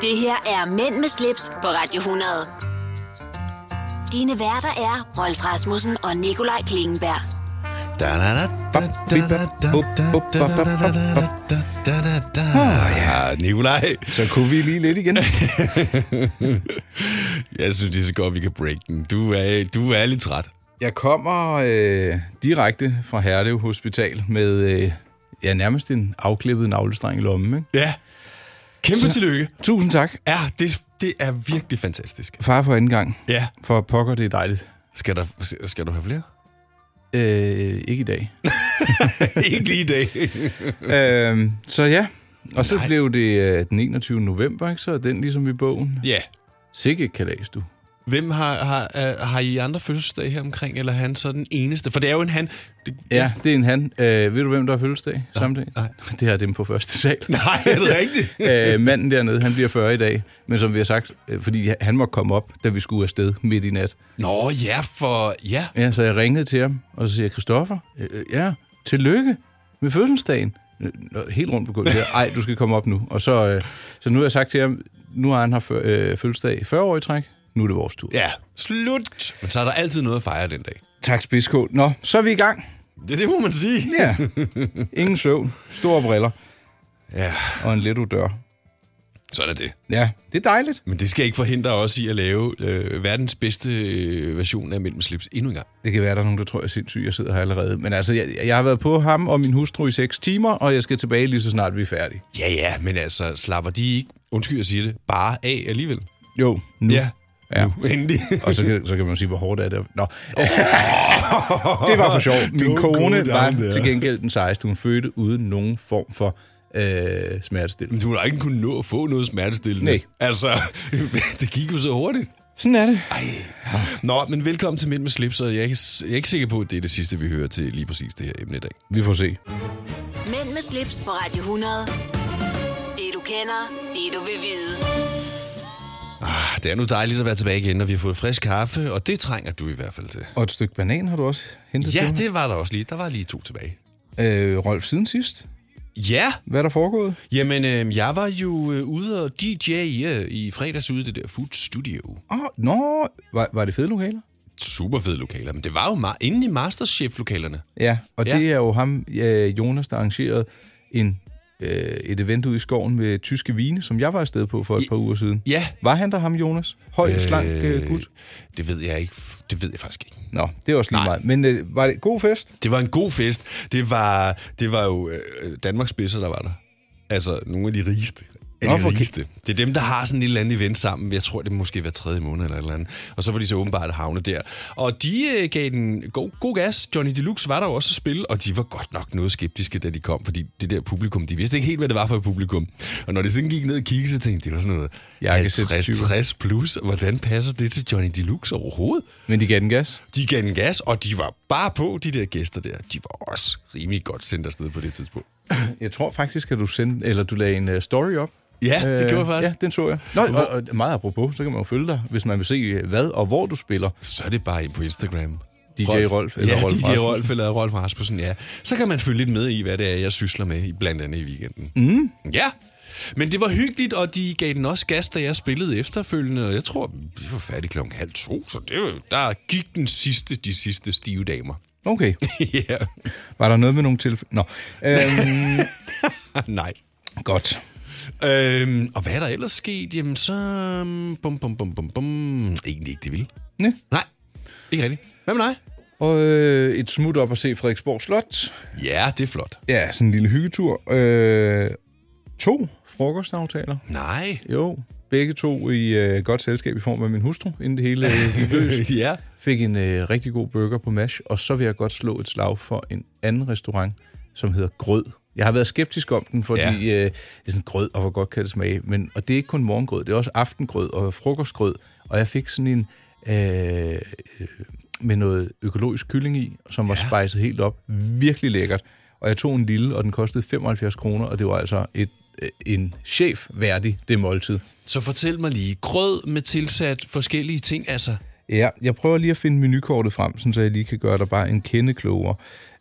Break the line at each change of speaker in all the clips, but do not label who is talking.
Det her er Mænd med slips på Radio 100. Dine værter er Rolf Rasmussen og Nikolaj Klingenberg.
Ja, Nikolaj.
Så kunne vi lige lidt igen.
Jeg synes, det er så godt, vi kan break den. Du er, du er lidt træt.
Jeg kommer øh, direkte fra Herlev Hospital med øh, ja, nærmest en afklippet navlestreng i lommen. Ikke?
Ja. Kæmpe så, tillykke.
Tusind tak.
Ja, det, det er virkelig fantastisk.
Far for anden gang.
Ja.
For pokker, det er dejligt.
Skal, der, skal du have flere?
Øh, ikke i dag.
Ikke lige i dag.
øh, så ja, og så
Nej.
blev det øh, den 21. november, ikke? så er den ligesom i bogen.
ja.
Sikke kalas, du.
Hvem har, har, har I andre fødselsdag her omkring, eller er han så den eneste? For det er jo en han. Det,
Ja, det er en han. Øh, ved du, hvem der har fødselsdag samme dag?
nej.
Det er dem på første sal.
Nej, er det rigtigt?
øh, manden dernede, han bliver 40 i dag. Men som vi har sagt, øh, fordi han må komme op, da vi skulle afsted midt i nat.
Nå, ja, for... Ja.
Ja, så jeg ringede til ham, og så siger jeg, Christoffer, øh, øh, ja, tillykke med fødselsdagen. Øh, Helt rundt på gulvet. Ej, du skal komme op nu. Og så, øh, så nu har jeg sagt til ham, nu har han haft øh, fødselsdag i 40 år i træk. Nu er det vores tur.
Ja, slut. Men så er der altid noget at fejre den dag.
Tak, spidskål. Nå, så er vi i gang.
Det, det må man sige.
Ja. Ingen søvn, store briller
Ja,
og en lidt dør.
sådan er det.
Ja, det er dejligt.
Men det skal ikke forhindre os i at lave øh, verdens bedste øh, version af Mellem Slips endnu en gang.
Det kan være, der er nogen, der tror, jeg er sindssyg. Jeg sidder her allerede. Men altså, jeg, jeg har været på ham og min hustru i 6 timer, og jeg skal tilbage lige så snart vi er færdige.
Ja, ja, men altså, slapper de ikke, undskyld jeg siger det, bare af alligevel?
Jo, nu.
Ja,
Ja.
nu endelig.
Og så kan, så kan man sige, hvor hårdt er det. Nå. det var for sjov. Min
Don't
kone var
there.
til gengæld den sejeste. Hun fødte uden nogen form for øh, smertestillende.
Men du har ikke kunnet nå at få noget smertestillende.
Nej.
Altså, det gik jo så hurtigt.
Sådan er det.
Nå, men velkommen til Mænd med Slips, og jeg er, ikke, jeg er ikke sikker på, at det er det sidste, vi hører til lige præcis det her emne i dag.
Vi får se.
Mænd med slips på Radio 100. Det du kender, det du vil vide.
Ah, Det er nu dejligt at være tilbage igen, og vi har fået frisk kaffe, og det trænger du i hvert fald til.
Og et stykke banan har du også hentet
Ja,
til
det var der også lige. Der var lige to tilbage.
Øh, Rolf, siden sidst.
Ja,
Hvad er der foregået?
jamen øh, jeg var jo øh, ude og DJ øh, i fredags ude i det der Food Studio.
Åh, oh, nå, var, var det fede lokaler?
Super fede lokaler, men det var jo ma- inde i Masterchef-lokalerne.
Ja, og
ja.
det er jo ham, øh, Jonas, der arrangerede en, øh, et event ude i skoven med tyske vine, som jeg var afsted på for et par uger siden.
Ja,
Var han der ham, Jonas? Høj, øh, slank øh, gut?
det ved jeg ikke. Det ved jeg faktisk ikke.
Nå, det er også lige
Nej.
meget. Men øh, var det god fest?
Det var en god fest. Det var, det var jo øh, Danmarks spidser, der var der. Altså, nogle af de rigeste. Af
Nå,
de rigeste. Det er dem, der har sådan et eller andet event sammen. Jeg tror, det måske hver tredje måned eller et eller andet. Og så var de så åbenbart havne der. Og de øh, gav den god, god gas. Johnny Deluxe var der jo også at spille, og de var godt nok noget skeptiske, da de kom. Fordi det der publikum, de vidste ikke helt, hvad det var for et publikum. Og når de sådan gik ned og kiggede, så tænkte de, det var sådan noget
Jakkesætstyper.
50, 60 plus. Hvordan passer det til Johnny Deluxe overhovedet?
Men de gav den gas?
De gav den gas, og de var bare på, de der gæster der. De var også rimelig godt sendt afsted på det tidspunkt.
Jeg tror faktisk, at du, sendte, eller du lagde en uh, story op.
Ja, det gjorde jeg faktisk.
Ja, den så jeg. Nå, og, og meget apropos, så kan man jo følge dig, hvis man vil se, øh, hvad og hvor du spiller.
Så er det bare på Instagram.
DJ Rolf, eller
ja,
Rolf
DJ
Rasmussen.
Rolf eller Rolf Rasmussen, ja. Så kan man følge lidt med i, hvad det er, jeg sysler med, i- blandt andet i weekenden. Mm. Ja, men det var hyggeligt, og de gav den også gas, da jeg spillede efterfølgende. Og jeg tror, vi var færdige klokken halv to, så det var, der gik den sidste, de sidste stive damer.
Okay.
ja,
Var der noget med nogle tilfælde? Nå. Øhm,
nej.
godt.
Øhm, og hvad er der ellers sket? Jamen så... um, Bum, bum, bum, bum, bum. Egentlig ikke det vilde.
Ja.
Nej, ikke rigtigt. Hvad med dig?
Og øh, et smut op og se Frederiksborg Slot.
Ja, det er flot.
Ja, sådan en lille hyggetur. Øh, to frokostaftaler.
Nej.
Jo, begge to i øh, godt selskab i form af min hustru, inden det hele øh, gik løs.
ja.
Fik en øh, rigtig god burger på MASH, og så vil jeg godt slå et slag for en anden restaurant, som hedder Grød. Jeg har været skeptisk om den, fordi ja. øh, det er sådan grød, og hvor godt kan det smage. Men, og det er ikke kun morgengrød, det er også aftengrød og frokostgrød. Og jeg fik sådan en øh, øh, med noget økologisk kylling i, som var
Ja.
spicet helt op. Virkelig lækkert. Og jeg tog en lille, og den kostede 75 kroner, og det var altså et, øh, en chef værdig, det måltid.
Så fortæl mig lige, grød med tilsat forskellige ting, altså...
Ja, jeg prøver lige at finde menukortet frem, så jeg lige kan gøre dig bare en kende klogere.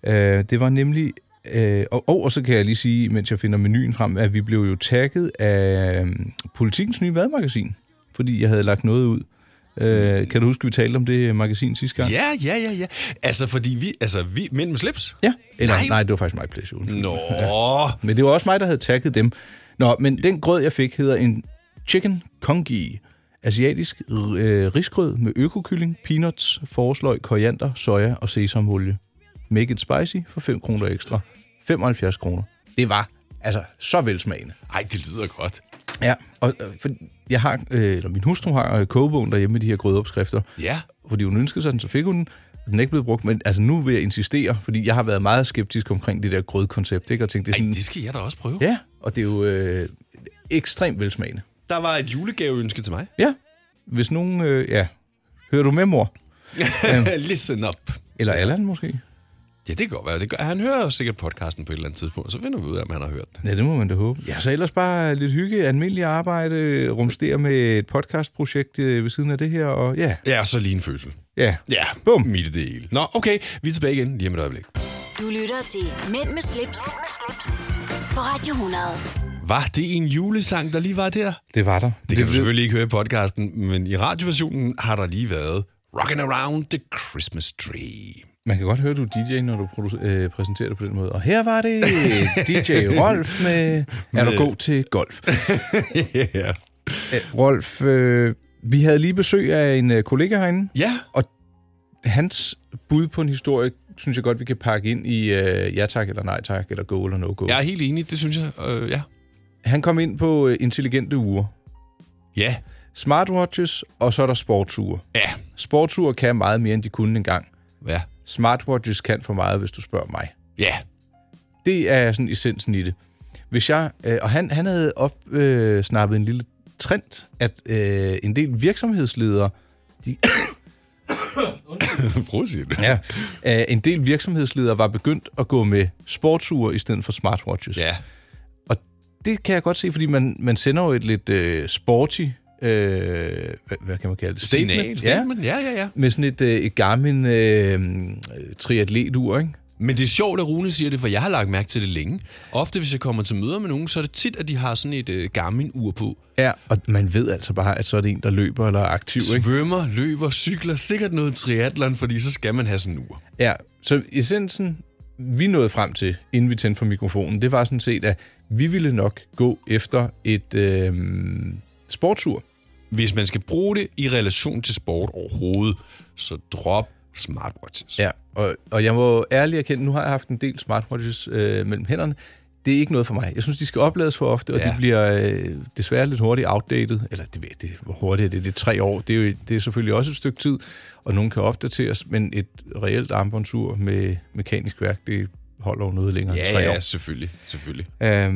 Uh, det var nemlig Øh, og, og, så kan jeg lige sige, mens jeg finder menuen frem, at vi blev jo tagget af um, Politikens nye madmagasin, fordi jeg havde lagt noget ud. Øh, kan du huske, at vi talte om det magasin sidste gang?
Ja, ja, ja, ja. Altså, fordi vi... Altså, vi... Mænd med slips?
Ja. Eller, nej.
Nej.
det var faktisk mig, undskyld.
Nå.
Men det var også mig, der havde tagget dem. Nå, men den grød, jeg fik, hedder en chicken kongi. Asiatisk øh, risgrød med økokylling, peanuts, forårsløg, koriander, soja og sesamolie. Make it spicy for 5 kroner ekstra. 75 kroner. Det var altså så velsmagende.
Ej, det lyder godt.
Ja, og øh, for jeg har, øh, eller min hustru har øh, kogebogen derhjemme med de her grødeopskrifter.
Ja.
Fordi hun ønskede sig den, så fik hun den. Den er ikke blevet brugt, men altså nu vil jeg insistere, fordi jeg har været meget skeptisk omkring det der grødkoncept. Ikke? Og tænkt, det er
Ej,
sådan,
det skal jeg da også prøve.
Ja, og det er jo øh, ekstremt velsmagende.
Der var et julegaveønske til mig.
Ja, hvis nogen... Øh, ja, hører du med, mor?
Listen up.
Eller Allan måske?
Ja, det kan godt være. Det gør, han hører sikkert podcasten på et eller andet tidspunkt, så finder vi ud af, om han har hørt det.
Ja, det må man da håbe. Ja, så ellers bare lidt hygge, almindelig arbejde, rumstere med et podcastprojekt øh, ved siden af det her, og ja,
Ja, så lige en fødsel.
ja.
Ja,
Bum.
midt i det hele. Nå, okay, vi er tilbage igen lige om et øjeblik.
Du lytter til Mænd med slips, på Radio 100.
Var det en julesang, der lige var der?
Det var der.
Det kan du selvfølgelig ikke høre i podcasten, men i radioversionen har der lige været Rockin' Around the Christmas Tree.
Man kan godt høre, du er DJ, når du produ- øh, præsenterer det på den måde. Og her var det DJ Rolf med... Er du god til golf?
ja.
Øh, Rolf, øh, vi havde lige besøg af en øh, kollega herinde,
Ja,
og hans bud på en historie, synes jeg godt, vi kan pakke ind i øh, ja tak eller nej tak, eller go eller no go.
jeg er helt enig, det synes jeg. Øh, ja.
Han kom ind på øh, intelligente uger.
Ja,
Smartwatches, og så er der sportsure.
ja,
Sportsure kan meget mere, end de kunne engang.
ja,
Smartwatches kan for meget, hvis du spørger mig.
ja.
Det er sådan essensen i det. Hvis jeg, øh, og han, han havde opsnappet øh, en lille trend, at øh, en del virksomhedsledere, de,
det.
ja, øh, en del virksomhedsledere var begyndt at gå med sportsure i stedet for smartwatches.
Ja,
Og det kan jeg godt se, fordi man, man sender jo et lidt øh, sporty, øh, hvad, hvad kan man kalde det?
signal, statement. Ja, ja, ja.
Med sådan et, øh, et Garmin øh, triatletur, ikke?
Men det er sjovt, at Rune siger det, for jeg har lagt mærke til det længe. Ofte, hvis jeg kommer til møder med nogen, så er det tit, at de har sådan et øh, Garmin-ur på.
Ja, og man ved altså bare, at så er det en, der løber eller er aktiv, ikke?
Svømmer, løber, cykler, sikkert noget triathlon, fordi så skal man have sådan en ur.
Ja, så essensen, vi nåede frem til, inden vi tændte for mikrofonen, det var sådan set, at vi ville nok gå efter et øh, sportsur.
Hvis man skal bruge det i relation til sport overhovedet, så drop smartwatches.
Ja, og, og jeg må ærligt erkende, nu har jeg haft en del smartwatches øh, mellem hænderne. Det er ikke noget for mig. Jeg synes, de skal oplades for ofte, og
Ja.
de bliver øh, desværre lidt hurtigt outdated. Eller det det, hvor hurtigt er det? Det er tre år. Det er, jo, det er selvfølgelig også et stykke tid, og nogen kan opdateres, men et reelt armbåndsur med mekanisk værk, det holder jo noget længere end
Ja,
tre
ja,
år.
selvfølgelig, selvfølgelig.
Øhm,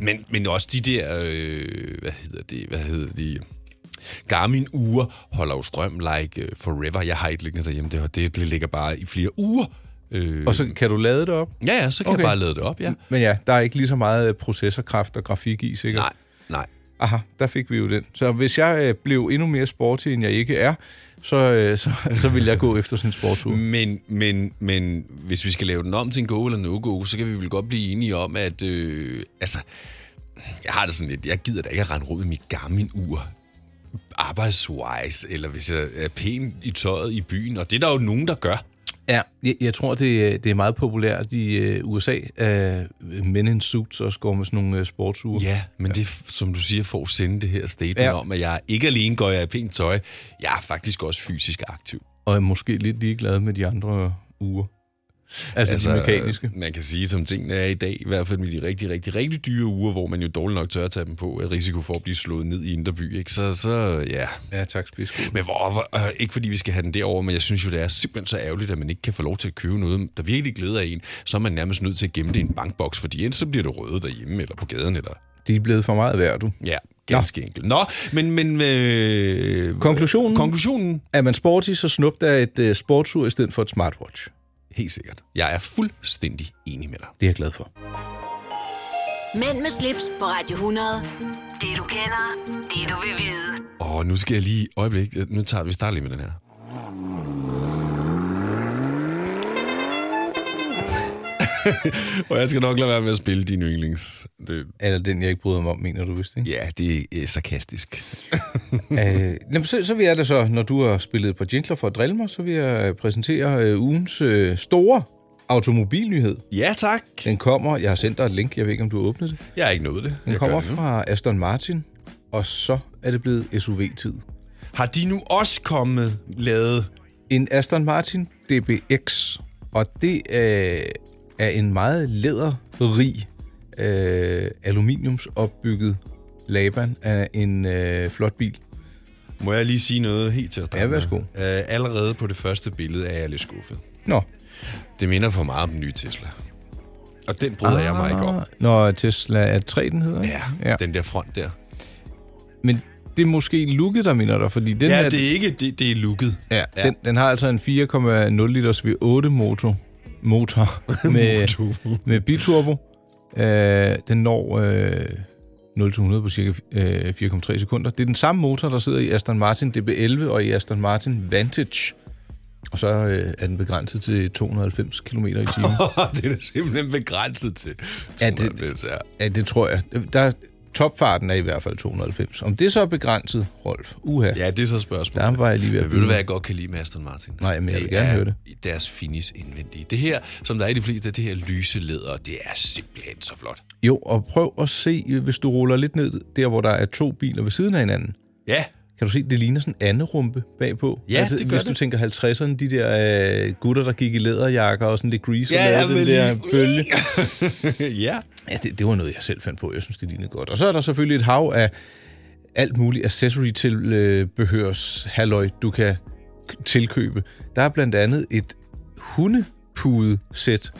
Men, men også de der, øh, hvad hedder det, hvad hedder de, Garmin-ure holder jo strøm like uh, forever. Jeg har et liggende derhjemme, det, det ligger bare i flere uger. Øh,
og så kan du lade det op?
ja, ja, så kan okay.
Okay.
jeg bare lade det op, ja.
Men ja, der er ikke lige så meget øh, processorkraft og grafik i, sikkert.
Nej, nej.
Aha, der fik vi jo den. Så hvis jeg øh, blev endnu mere sporty, end jeg ikke er, så, øh, så, så vil jeg gå efter sådan en sportsur.
Men, men, men hvis vi skal lave den om til en go eller no-go, så kan vi vel godt blive enige om, at øh, altså, jeg har det sådan lidt, jeg gider da ikke at rende rundt i mit Garmin-ur arbejdswise, eller hvis jeg er pæn i tøjet i byen, og det er der jo nogen, der gør.
Ja, jeg, jeg tror, det, er- det er meget populært i øh, USA, at men in suits også går med sådan nogle øh, sportsure.
Ja, men det er, som du siger, for at sende det her statement ja.
Ja.
om, at jeg ikke alene går jeg i pænt tøj, jeg er faktisk også fysisk aktiv.
Og er måske lidt ligeglad med de andre uger. Altså, altså de mekaniske.
Man kan sige, som tingene er i dag, i hvert fald med de rigtig, rigtig, rigtig dyre uger, hvor man jo dårligt nok tør at tage dem på, er risiko for at blive slået ned i indre by, ikke? Så, så ja.
Ja, tak, spidskud.
Men hvor, hvor, øh, ikke fordi vi skal have den derover, men jeg synes jo, det er simpelthen så ærgerligt, at man ikke kan få lov til at købe noget, der virkelig glæder en. Så er man nærmest nødt til at gemme det i en bankboks, fordi enten så bliver det røde derhjemme, eller på gaden, eller...
De er blevet for meget værd, du.
Ja, ganske Nå. enkelt. Nå, men... men øh,
Konklusionen?
Konklusionen?
Er man sporty, så snup der et øh, sportsur i stedet for et smartwatch.
Helt sikkert. Jeg er fuldstændig enig med dig.
Det er jeg glad for.
Mænd med slips på Radio 100. Det du kender, det du vil vide.
Og nu skal jeg lige... Øjeblik, nu tager vi starter lige med den her. og jeg skal nok lade være med at spille din yndlings. Det,
Eller den, jeg ikke bryder mig om, mener du vist, ikke?
ja, det er øh, sarkastisk.
øh, jamen, så, så vil jeg da så, når du har spillet et par jingler for at drille mig, så vil jeg præsentere øh, ugens øh, store automobilnyhed.
Ja, tak.
Den kommer, jeg har sendt dig et link, jeg ved ikke, om du har åbnet det.
Jeg har ikke nået det.
Den
jeg
kommer
det nu.
fra Aston Martin, og så er det blevet SUV-tid.
Har de nu også kommet lavet...
En Aston Martin DBX, og det øh, er en meget læderrig øh, aluminiumsopbygget Laban af en øh, flot bil.
Må jeg lige sige noget helt til at starte
Ja,
med?
værsgo.
Uh, allerede på det første billede er jeg lidt skuffet.
Nå,
Det minder for meget om den nye Tesla. Og den bryder ah. jeg mig ikke om.
Når Tesla er 3, den hedder. ikke?
Ja, ja, den der front der.
Men det er måske looket, der minder dig, fordi den
Ja,
her,
det er ikke, det, det er looket.
ja,
ja.
Den, den har altså en 4,0 liters V8 motor, motor med, med biturbo. Øh, den når øh, 0-100 på cirka øh, 4,3 sekunder. Det er den samme motor, der sidder i Aston Martin DB11 og i Aston Martin Vantage. Og så øh, er den begrænset til 290 km i timen.
det er simpelthen begrænset til.
Ja, det-
290, ja.
ja, det tror jeg. Der, topfarten er i hvert fald 290. Om det så er begrænset, Rolf, uha.
ja, det er så spørgsmålet.
Der var jeg lige ved at
Men ved du, hvad jeg godt kan lide med Aston Martin?
Nej, men jeg vil gerne
er
høre det.
deres finish indvendige. Det her, som der er i de fleste, det her lyse læder, det er simpelthen så flot.
Jo, og prøv at se, hvis du ruller lidt ned der, hvor der er to biler ved siden af hinanden.
Ja,
Kan du se, det ligner sådan en anderumpe bagpå? Altså,
Ja, det gør
Hvis
det.
du tænker 50'erne, de der øh, gutter, der gik i læderjakker og sådan lidt grease
Ja,
og
ja,
lavede den
men
der
lige-
bølge.
ja.
Ja, det, det var noget, jeg selv fandt på. Jeg synes, det lignede godt. Og så er der selvfølgelig et hav af alt muligt accessory til øh, behørs halløj, du kan tilkøbe. Der er blandt andet et hundepude-sæt,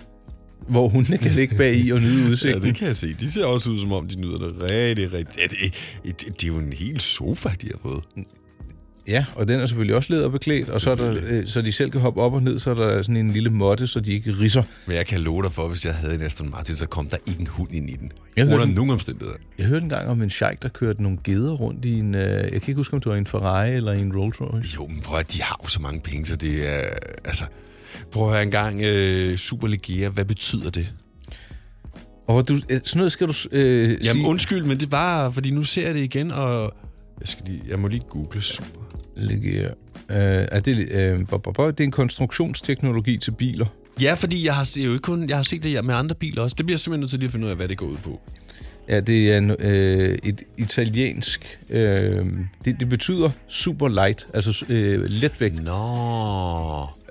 hvor hundene kan ligge bag i og nyde
Ja,
udsigten.
det kan jeg se. De ser også ud, som om de nyder det rigtig, rigtig. Ja, det, det, det, det er jo en hel sofa, de har fået.
Ja, og den er selvfølgelig også læderbeklædt, og så, er der, øh, så de selv kan hoppe op og ned, så er der sådan en lille måtte, så de ikke risser.
Men jeg kan love dig for, hvis jeg havde en Aston Martin, så kom der ikke en hund ind i den.
Jeg
Under nogen omstændigheder.
Jeg hørte engang om en sheik, der kørte nogle geder rundt i en... Øh, jeg kan ikke huske, om det var en Ferrari eller en Rolls Royce.
Jo, men prøv at de har jo så mange penge, så det er... Altså, prøv at høre engang, øh, Superliga, hvad betyder det?
Og du, øh, sådan noget skal du øh,
Jamen
sige...
undskyld, men det er bare, fordi nu ser jeg det igen, og jeg, skal lige, jeg må lige google super.
Ligge, øh, er det, øh, bo, bo, bo, det er en konstruktionsteknologi til biler.
Ja, fordi jeg har, det er jo ikke kun, jeg har set det her med andre biler også. Det bliver jeg simpelthen nødt til lige at finde ud af, hvad det går ud på.
Ja, det er en, øh, et italiensk... Øh, det, det betyder super light, altså øh, letvægt.
Nå.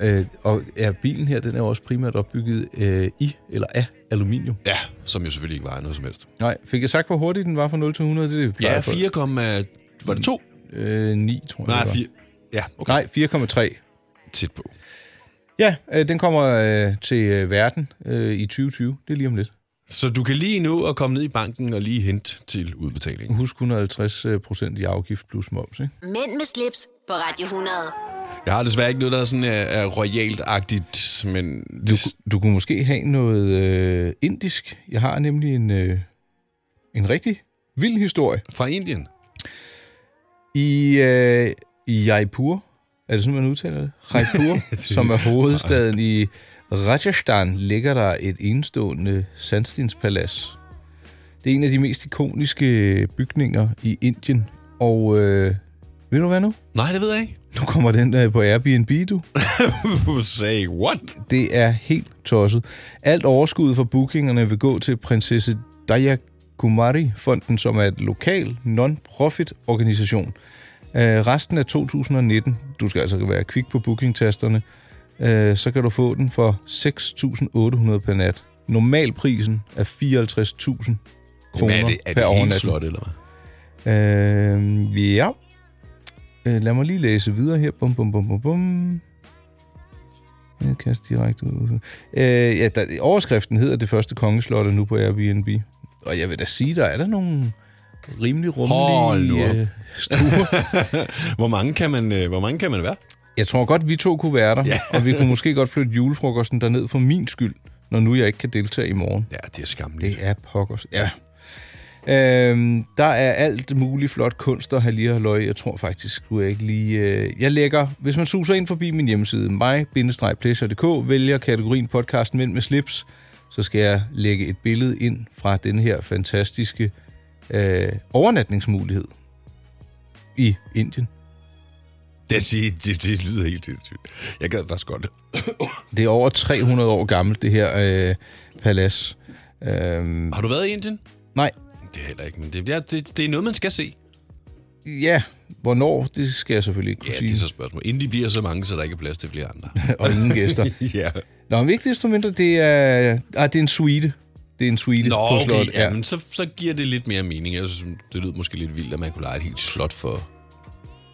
Øh, og ja, bilen her, den er også primært opbygget øh, i eller af aluminium.
Ja, som jo selvfølgelig ikke vejer noget som helst.
Nej, fik jeg sagt, hvor hurtigt den var fra 0 til 100? Det det,
Ja,
for-
4, var det 2?
Øh, 9, tror jeg.
Nej,
det var.
4. Ja, okay.
Nej, 4,3.
Tæt på.
Ja, øh, den kommer øh, til øh, verden øh, i 2020. Det er lige om lidt.
Så du kan lige nå at komme ned i banken og lige hente til udbetaling.
Husk 150 øh, procent i afgift plus moms, ikke?
Mænd med slips på Radio 100.
Jeg har desværre ikke noget, der er sådan er, er royalt-agtigt, men
Du,
det,
du kunne måske have noget øh, indisk. Jeg har nemlig en, øh, en rigtig vild historie.
fra Indien.
I, øh, Jaipur, er det sådan, man udtaler det? Jaipur, som er hovedstaden i Rajasthan, ligger der et enestående sandstenspalads. Det er en af de mest ikoniske bygninger i Indien, og øh, ved du hvad nu?
Nej, det ved jeg ikke.
Nu kommer den øh, på Airbnb, du.
Sagde, what?
Det er helt tosset. Alt overskud fra bookingerne vil gå til prinsesse Daya Kumari-fonden, som er et lokal non-profit organisation. Uh, resten af 2019, du skal altså være kvik på bookingtasterne, uh, så kan du få den for 6.800 per nat. Normalprisen er 54.000 kroner
er det, er det
per overnatning.
slot, eller hvad?
Øh, ja. Øh, lad mig lige læse videre her. Bum, bum, bum, bum, bum. Jeg kaster direkte ud. Øh, ja, der, overskriften hedder Det første kongeslot er nu på Airbnb. Og jeg vil da sige, der er der nogle rimelig rummelige øh, stuer.
Hvor mange kan man, øh, hvor mange kan man være?
Jeg tror godt, vi to kunne være der.
Ja.
og vi kunne måske godt flytte julefrokosten derned for min skyld, når nu jeg ikke kan deltage i morgen.
Ja, det er skamligt.
Det er pokkers. Ja. Øhm, der er alt muligt flot kunst og hallir og løg. Jeg tror faktisk, skulle jeg ikke lige... Øh, jeg lægger, hvis man suser ind forbi min hjemmeside, mig-pleasure.dk, vælger kategorien podcast Mænd med slips, så skal jeg lægge et billede ind fra den her fantastiske øh, overnatningsmulighed i Indien.
Det, siger, det, det lyder helt sindssygt. Jeg gad faktisk godt.
Det er over 300 år gammelt, det her øh, palads. Øhm,
Har du været i Indien?
nej,
Det er heller ikke, men det, det, det er noget, man skal se.
ja, hvornår, det skal jeg selvfølgelig ikke kunne
Ja,
sige.
det er så spørgsmål. Inden de bliver så mange, så der ikke er plads til flere andre.
Og ingen gæster.
ja.
Nå, men ikke desto mindre, det er, ah, det er en suite. Det er en suite
Nå,
på
okay,
slottet.
ja, men så, så giver det lidt mere mening. Jeg synes, det lyder måske lidt vildt, at man kunne lege et helt slot for...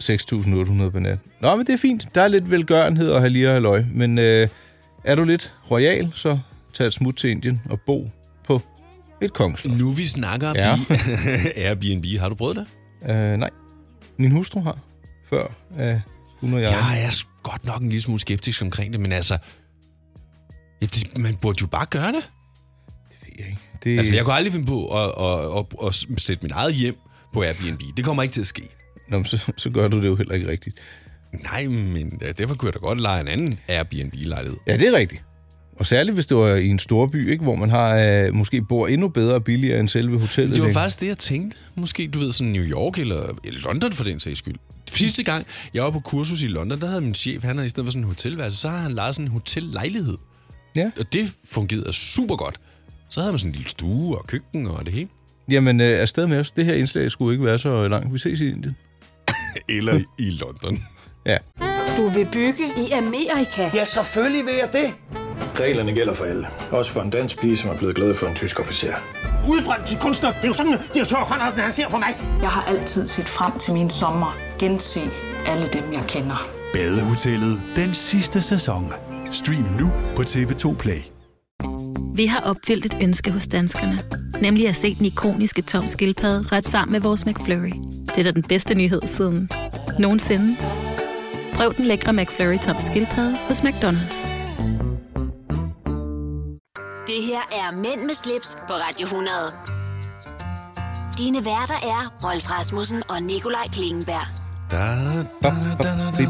6.800 per nat. Nå, men det er fint. Der er lidt velgørenhed og halvlige og halløj. Men øh, er du lidt royal, så tag et smut til Indien og bo på et kongsslot.
Nu vi snakker
ja.
Airbnb. Har du prøvet det?
Øh, nej, min hustru har. Før øh, hun og jeg.
Jeg er godt nok en lille smule skeptisk omkring det, men altså... Ja, det, man burde jo bare gøre det.
Det ved jeg ikke. Det,
Altså, jeg kunne aldrig finde på at, at, at, at sætte mit eget hjem på Airbnb. Det kommer ikke til at ske.
Nå, men så, så gør du det jo heller ikke rigtigt.
Nej, men derfor kunne jeg da godt lege en anden Airbnb-lejlighed.
Ja, det er rigtigt. Og særligt, hvis det var i en stor by, ikke, hvor man har øh, måske bor endnu bedre og billigere end selve hotellet.
Det var
ikke?
faktisk det, jeg tænkte. Måske, du ved, sådan New York eller, eller London for den sags skyld. Sidste gang, jeg var på kursus i London, der havde min chef, han havde i stedet for sådan en hotelværelse, så har han lejet sådan en hotellejlighed.
Ja.
Og det fungerede super godt. Så havde man sådan en lille stue og køkken og det hele.
Jamen, øh, afsted med os. Det her indslag skulle ikke være så langt. Vi ses i Indien.
Eller i London.
Ja.
Du vil bygge i Amerika?
Ja, selvfølgelig vil jeg det.
Reglerne gælder for alle. Også for en dansk pige, som er blevet glad for en tysk officer.
Udbrændt til kunstner. Det er jo sådan, at direktør Conradsen, han ser på mig.
Jeg har altid set frem til min sommer. Gense alle dem, jeg kender.
Badehotellet den sidste sæson. Stream nu på TV2 Play.
Vi har opfyldt et ønske hos danskerne. Nemlig at se den ikoniske tom skildpadde ret sammen med vores McFlurry. Det er da den bedste nyhed siden nogensinde. Prøv den lækre McFlurry tom skildpadde hos McDonald's.
Det her er Mænd med slips på Radio 100. Dine værter er Rolf Rasmussen og Nikolaj Klingenberg.
Åh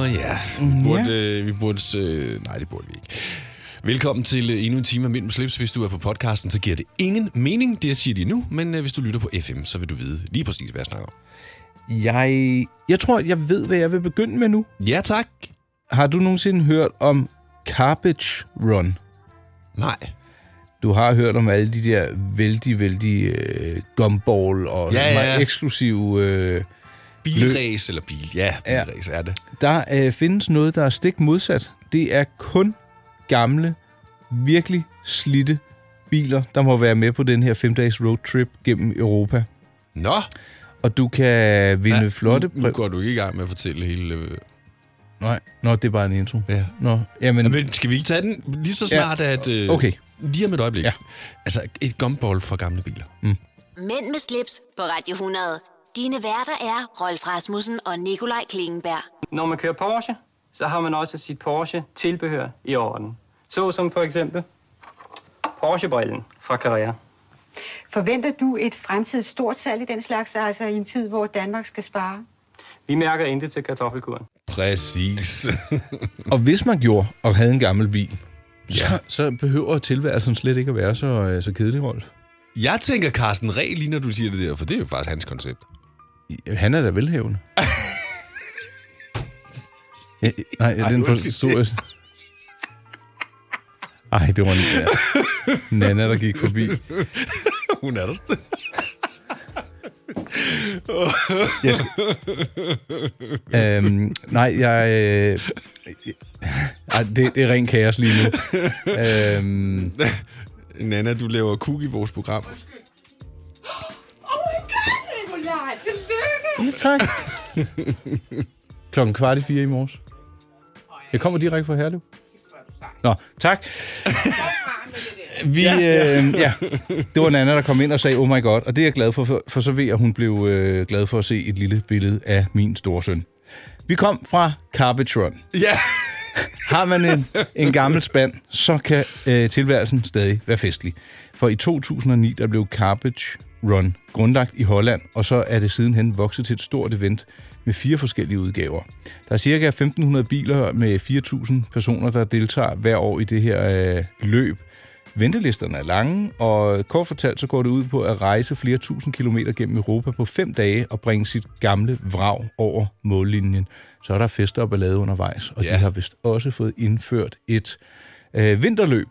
oh, ja, vi burde, øh, vi burde øh, nej det burde vi ikke. Velkommen til øh, endnu en time af med slips. Hvis du er på podcasten, så giver det ingen mening, det jeg siger lige nu. Men øh, hvis du lytter på FM, så vil du vide lige præcis, hvad jeg snakker om.
Jeg, jeg tror, jeg ved, hvad jeg vil begynde med nu.
Ja tak.
Har du nogensinde hørt om Garbage Run?
Nej.
Du har hørt om alle de der vældig, vældig øh, gumball og
Ja, ja,
meget
ja.
eksklusive... Øh,
Bilræs eller bil. Ja,
Ja.
bilræs er det.
der øh, findes noget, der er stik modsat. Det er kun gamle, virkelig slitte biler, der må være med på den her fem-dages roadtrip gennem Europa.
Nå,
Og du kan vinde ja, flotte...
nu, nu går du ikke i gang med at fortælle hele... Øh...
Nej, nå, det er bare en intro.
Ja.
Nå, jamen...
Men skal vi ikke tage den lige så
Ja.
snart, at... Øh,
Okay.
Lige om et øjeblik.
Ja.
Altså, et gumball for gamle biler.
Mænd med slips på Radio 100. Dine værter er Rolf Rasmussen og Nikolaj Klingenberg.
Når man kører Porsche, så har man også sit Porsche-tilbehør i orden. Så som for eksempel Porsche-brillen fra Carrera.
Forventer du et fremtidigt stort salg i den slags, altså i en tid, hvor Danmark skal spare?
Vi mærker intet til kartoffelkuren.
Præcis.
Og hvis man gjorde og havde en gammel bil, ja. så, så behøver tilværelsen slet ikke at være så, øh, så kedelig, Rolf.
Jeg tænker Carsten Reh, lige når du siger det der, for det er jo faktisk hans koncept.
Han er da velhævende. ja, nej,
Ej,
den forstod jeg. Ej, det var en ja. Nana, der gik forbi.
Hun er der stadig.
Skal... øhm, nej, jeg... Øh... Ej, det, det er ren kaos lige nu. øhm,
Nana, du laver kug i vores program.
Nikolaj, tillykke!
ja, tak. Klokken kvart i fire i morges. Jeg kommer direkte fra Herlev. Nå, tak. Vi, ja, ja. Øh, ja, det var Nana, der kom ind og sagde, oh my god, og det er jeg glad for, for, så ved jeg, at hun blev øh, glad for at se et lille billede af min store søn. Vi kom fra Carbitron.
Ja.
Har man en, en gammel spand, så kan øh, tilværelsen stadig være festlig. For i 2009, der blev Garbage Run, grundlagt i Holland, og så er det sidenhen vokset til et stort event med fire forskellige udgaver. Der er cirka 1.500 biler med 4.000 personer, der deltager hver år i det her øh, løb. Ventelisterne er lange, og kort fortalt så går det ud på at rejse flere tusind kilometer gennem Europa på fem dage og bringe sit gamle vrag over mållinjen. Så er der fester og ballade undervejs, og ja. de har vist også fået indført et øh, vinterløb,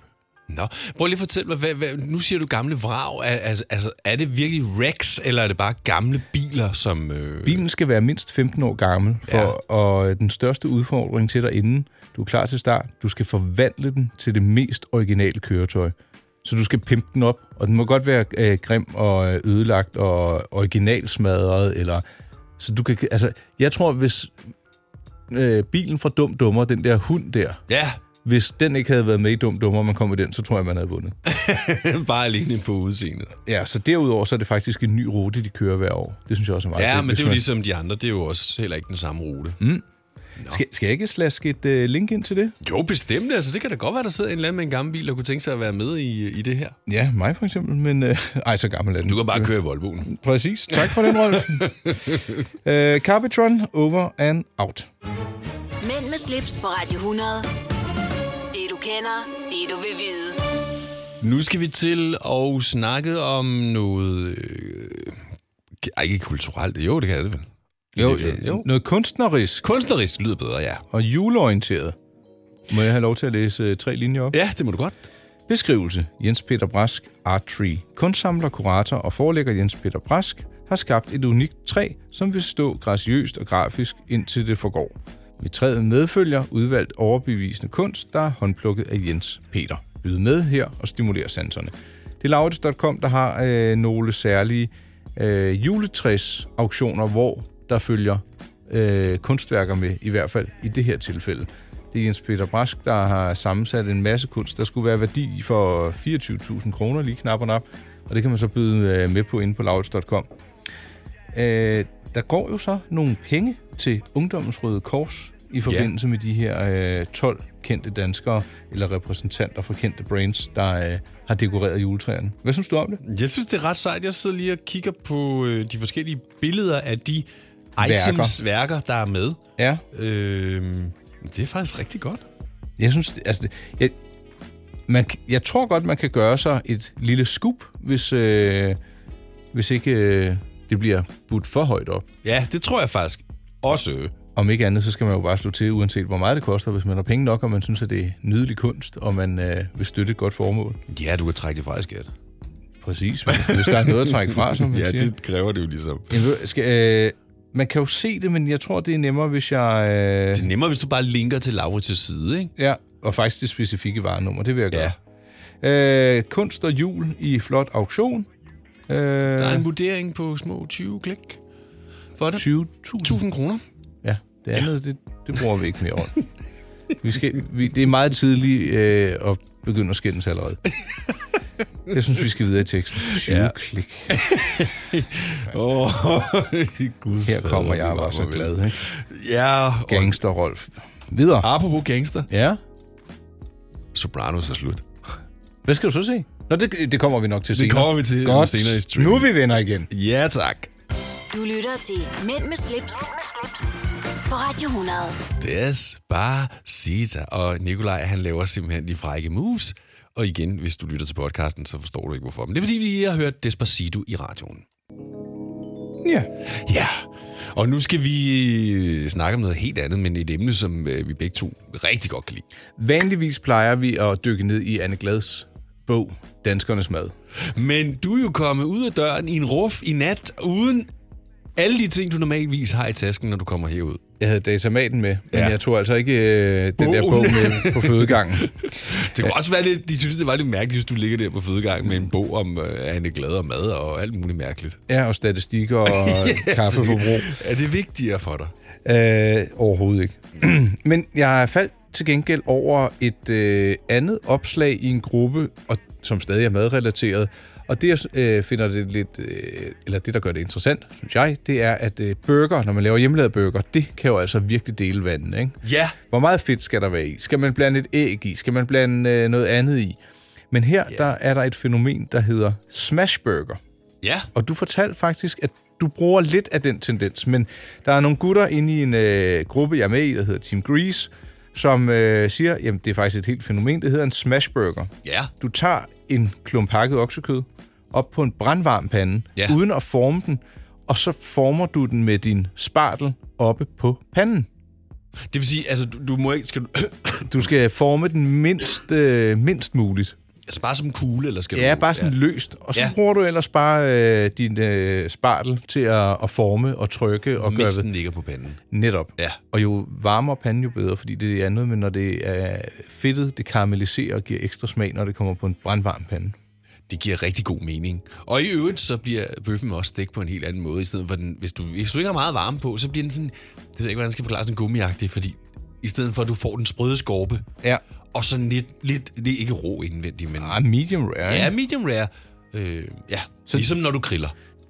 Nå, prøv lige at fortælle mig, hvad, hvad, nu siger du gamle vrag. Altså, altså, er det virkelig Rex, eller er det bare gamle biler, som... Øh...
Bilen skal være mindst 15 år gammel, for, ja. og den største udfordring til dig inden du er klar til start, du skal forvandle den til det mest originale køretøj. Så du skal pimpe den op, og den må godt være øh, grim og ødelagt og originalsmadret, eller... Så du kan... Altså, jeg tror, hvis øh, bilen fra Dum Dummer, den der hund der...
Ja
hvis den ikke havde været med i Dum Dummer, og man kom med den, så tror jeg, man havde vundet.
Bare alene på udseendet.
Ja, så derudover så er det faktisk en ny rute, de kører hver år. Det synes jeg også er meget
Ja,
fedt,
men det er jo
man-
ligesom de andre. Det er jo også heller ikke den samme rute.
Mm. Skal, skal jeg ikke slaske et uh, link ind til det?
Jo, bestemt. Altså, det kan da godt være, der sidder en eller anden med en gammel bil, der kunne tænke sig at være med i, i det her.
Ja, mig for eksempel, men... Uh, ej, så gammel er den.
Du kan bare køre i Volvoen.
Præcis. Tak for den, Rolf. uh, Carbitron, over and out.
Mænd med slips på Radio 100. Det du kender, det du vil vide.
Nu skal vi til at snakke om noget... Øh, ikke kulturelt. Jo, det kan det vel.
Jo,
Det-
jo. noget kunstnerisk.
Kunstnerisk lyder bedre, ja.
Og juleorienteret. Må jeg have lov til at læse uh, tre linjer op?
Ja, det må du godt.
Beskrivelse. Jens Peter Brask, Art Tree. Kunstsamler, kurator og forlægger Jens Peter Brask har skabt et unikt træ, som vil stå graciøst og grafisk indtil det forgår. Med træet medfølger udvalgt overbevisende kunst, der er håndplukket af Jens Peter. Byd med her og stimulerer sanserne. Det er Laurits.com, der har øh, nogle særlige øh, juletræs auktioner, hvor der følger øh, kunstværker med, i hvert fald i det her tilfælde. Det er Jens Peter Brask, der har sammensat en masse kunst, der skulle være værdi for 24.000 kroner, lige knap og nap. Og det kan man så byde øh, med på inde på laurits.com. Øh, der går jo så nogle penge til Ungdommens Røde Kors i forbindelse med de her øh, 12 kendte danskere eller repræsentanter for kendte brands, der øh, har dekoreret juletræerne. Hvad synes du om det?
Jeg synes, det er ret sejt. Jeg sidder lige og kigger på øh, de forskellige billeder af de. Items, værker, der er med.
Ja.
Øh, det er faktisk rigtig godt.
Jeg synes, altså, det- jeg, man, jeg tror godt, man kan gøre sig et lille scoop, hvis, øh, hvis ikke øh, det bliver budt for højt op.
Ja, det tror jeg faktisk også.
Om ikke andet, så skal man jo bare slå til, uanset hvor meget det koster, hvis man har penge nok, og man synes, at det er nydelig kunst, og man øh, vil støtte et godt formål.
Ja, du kan trække det fra skat.
Præcis. Hvis der er noget at trække fra, som man
Ja,
siger.
det kræver det jo ligesom.
Skal, øh, man kan jo se det, men jeg tror, det er nemmere, hvis jeg... Øh,
Det er nemmere, hvis du bare linker til Laurits' side, ikke?
Ja, og faktisk det specifikke varenummer, det vil jeg gøre. Ja. Øh, kunst og jul i flot auktion. Øh,
Der er en vurdering på små 20 klik for det.
20.000
1000 kroner.
Ja, det andet, det, det bruger vi ikke mere om. Vi skal, vi, det er meget tidligt øh, at begynde at skændes allerede. Jeg synes, vi skal videre i teksten. 20 ja. Klik.
Åh, oh, Gud
Her kommer jeg
det
bare
var
så glad. Ikke?
Ja, og
Gangster Rolf. Videre.
apropos gangster.
Ja.
Sopranos er slut.
Hvad skal du så se? Nå, det, det kommer vi nok til
Det
senere.
kommer vi til
Godt.
senere i streamen.
Nu er vi venner igen.
Ja, tak.
Du lytter til Mænd med slips, på Radio 100.
Despacita. Og Nikolaj, han laver simpelthen de frække moves. Og igen, hvis du lytter til podcasten, så forstår du ikke hvorfor. Men det er fordi, vi lige har hørt Despacito i radioen.
Ja.
Ja, og nu skal vi øh, snakke om noget helt andet, men et emne, som øh, vi begge to rigtig godt kan lide.
Vanligvis plejer vi at dykke ned i Anne Glads bog, Danskernes Mad.
Men du er jo kommet ud af døren i en ruf i nat, uden alle de ting, du normalvis har i tasken, når du kommer herud.
Jeg havde datamaten med, men
Ja.
jeg tog altså ikke øh, den der bog med på fødegangen.
Det kunne også være lidt, de synes, det var lidt mærkeligt, hvis du ligger der på fødegang med en bog om øh, Anne Glad og mad og alt muligt mærkeligt.
Ja, og statistikker og kaffeforbrug.
Er det vigtigere for dig?
Øh, overhovedet ikke. Men jeg faldt til gengæld over et øh, andet opslag i en gruppe, og, som stadig er madrelateret. Og det, jeg øh, finder det lidt, øh, eller det, der gør det interessant, synes jeg, det er, at øh, burger, når man laver hjemmelavet burger, det kan jo altså virkelig dele vandet, ikke?
Ja.
Hvor meget fedt skal der være i? Skal man blande et æg i? Skal man blande øh, noget andet i? Men her, ja. der er der et fænomen, der hedder smashburger.
Ja.
Og du fortalte faktisk, at du bruger lidt af den tendens, men der er nogle gutter inde i en øh, gruppe, jeg er med i, der hedder Team Grease, som øh, siger, jamen det er faktisk et helt fænomen, det hedder en smashburger.
Ja.
Du tager en klump hakket oksekød op på en brandvarm pande,
Ja.
uden at forme den, og så former du den med din spartel oppe på panden.
Det vil sige, altså, du, du må ikke... Skal du,
Du skal forme den mindst, øh, mindst muligt.
altså bare som kugle, eller skal
Ja,
du...
bare sådan ja. løst. Og så
Ja.
ja. bruger du ellers bare øh, din øh, spartel til at, at forme og trykke og gøre
Mens den ligger på panden.
Netop.
Ja.
Og jo varmere panden, jo bedre, fordi det er andet, men når det er fedtet, det karamelliserer og giver ekstra smag, når det kommer på en brandvarm pande.
Det giver rigtig god mening. Og i øvrigt, så bliver bøffen også stegt på en helt anden måde, i stedet for den, hvis du, hvis du ikke har meget varme på, så bliver den sådan, det ved jeg ikke, hvordan jeg skal forklare, sådan gummiagtig, fordi i stedet for, at du får den sprøde skorpe,
Ja.
og sådan lidt, lidt det er ikke rå indvendigt, men
Ah, medium rare.
ja, medium rare. Øh, ja, så, ligesom når du griller.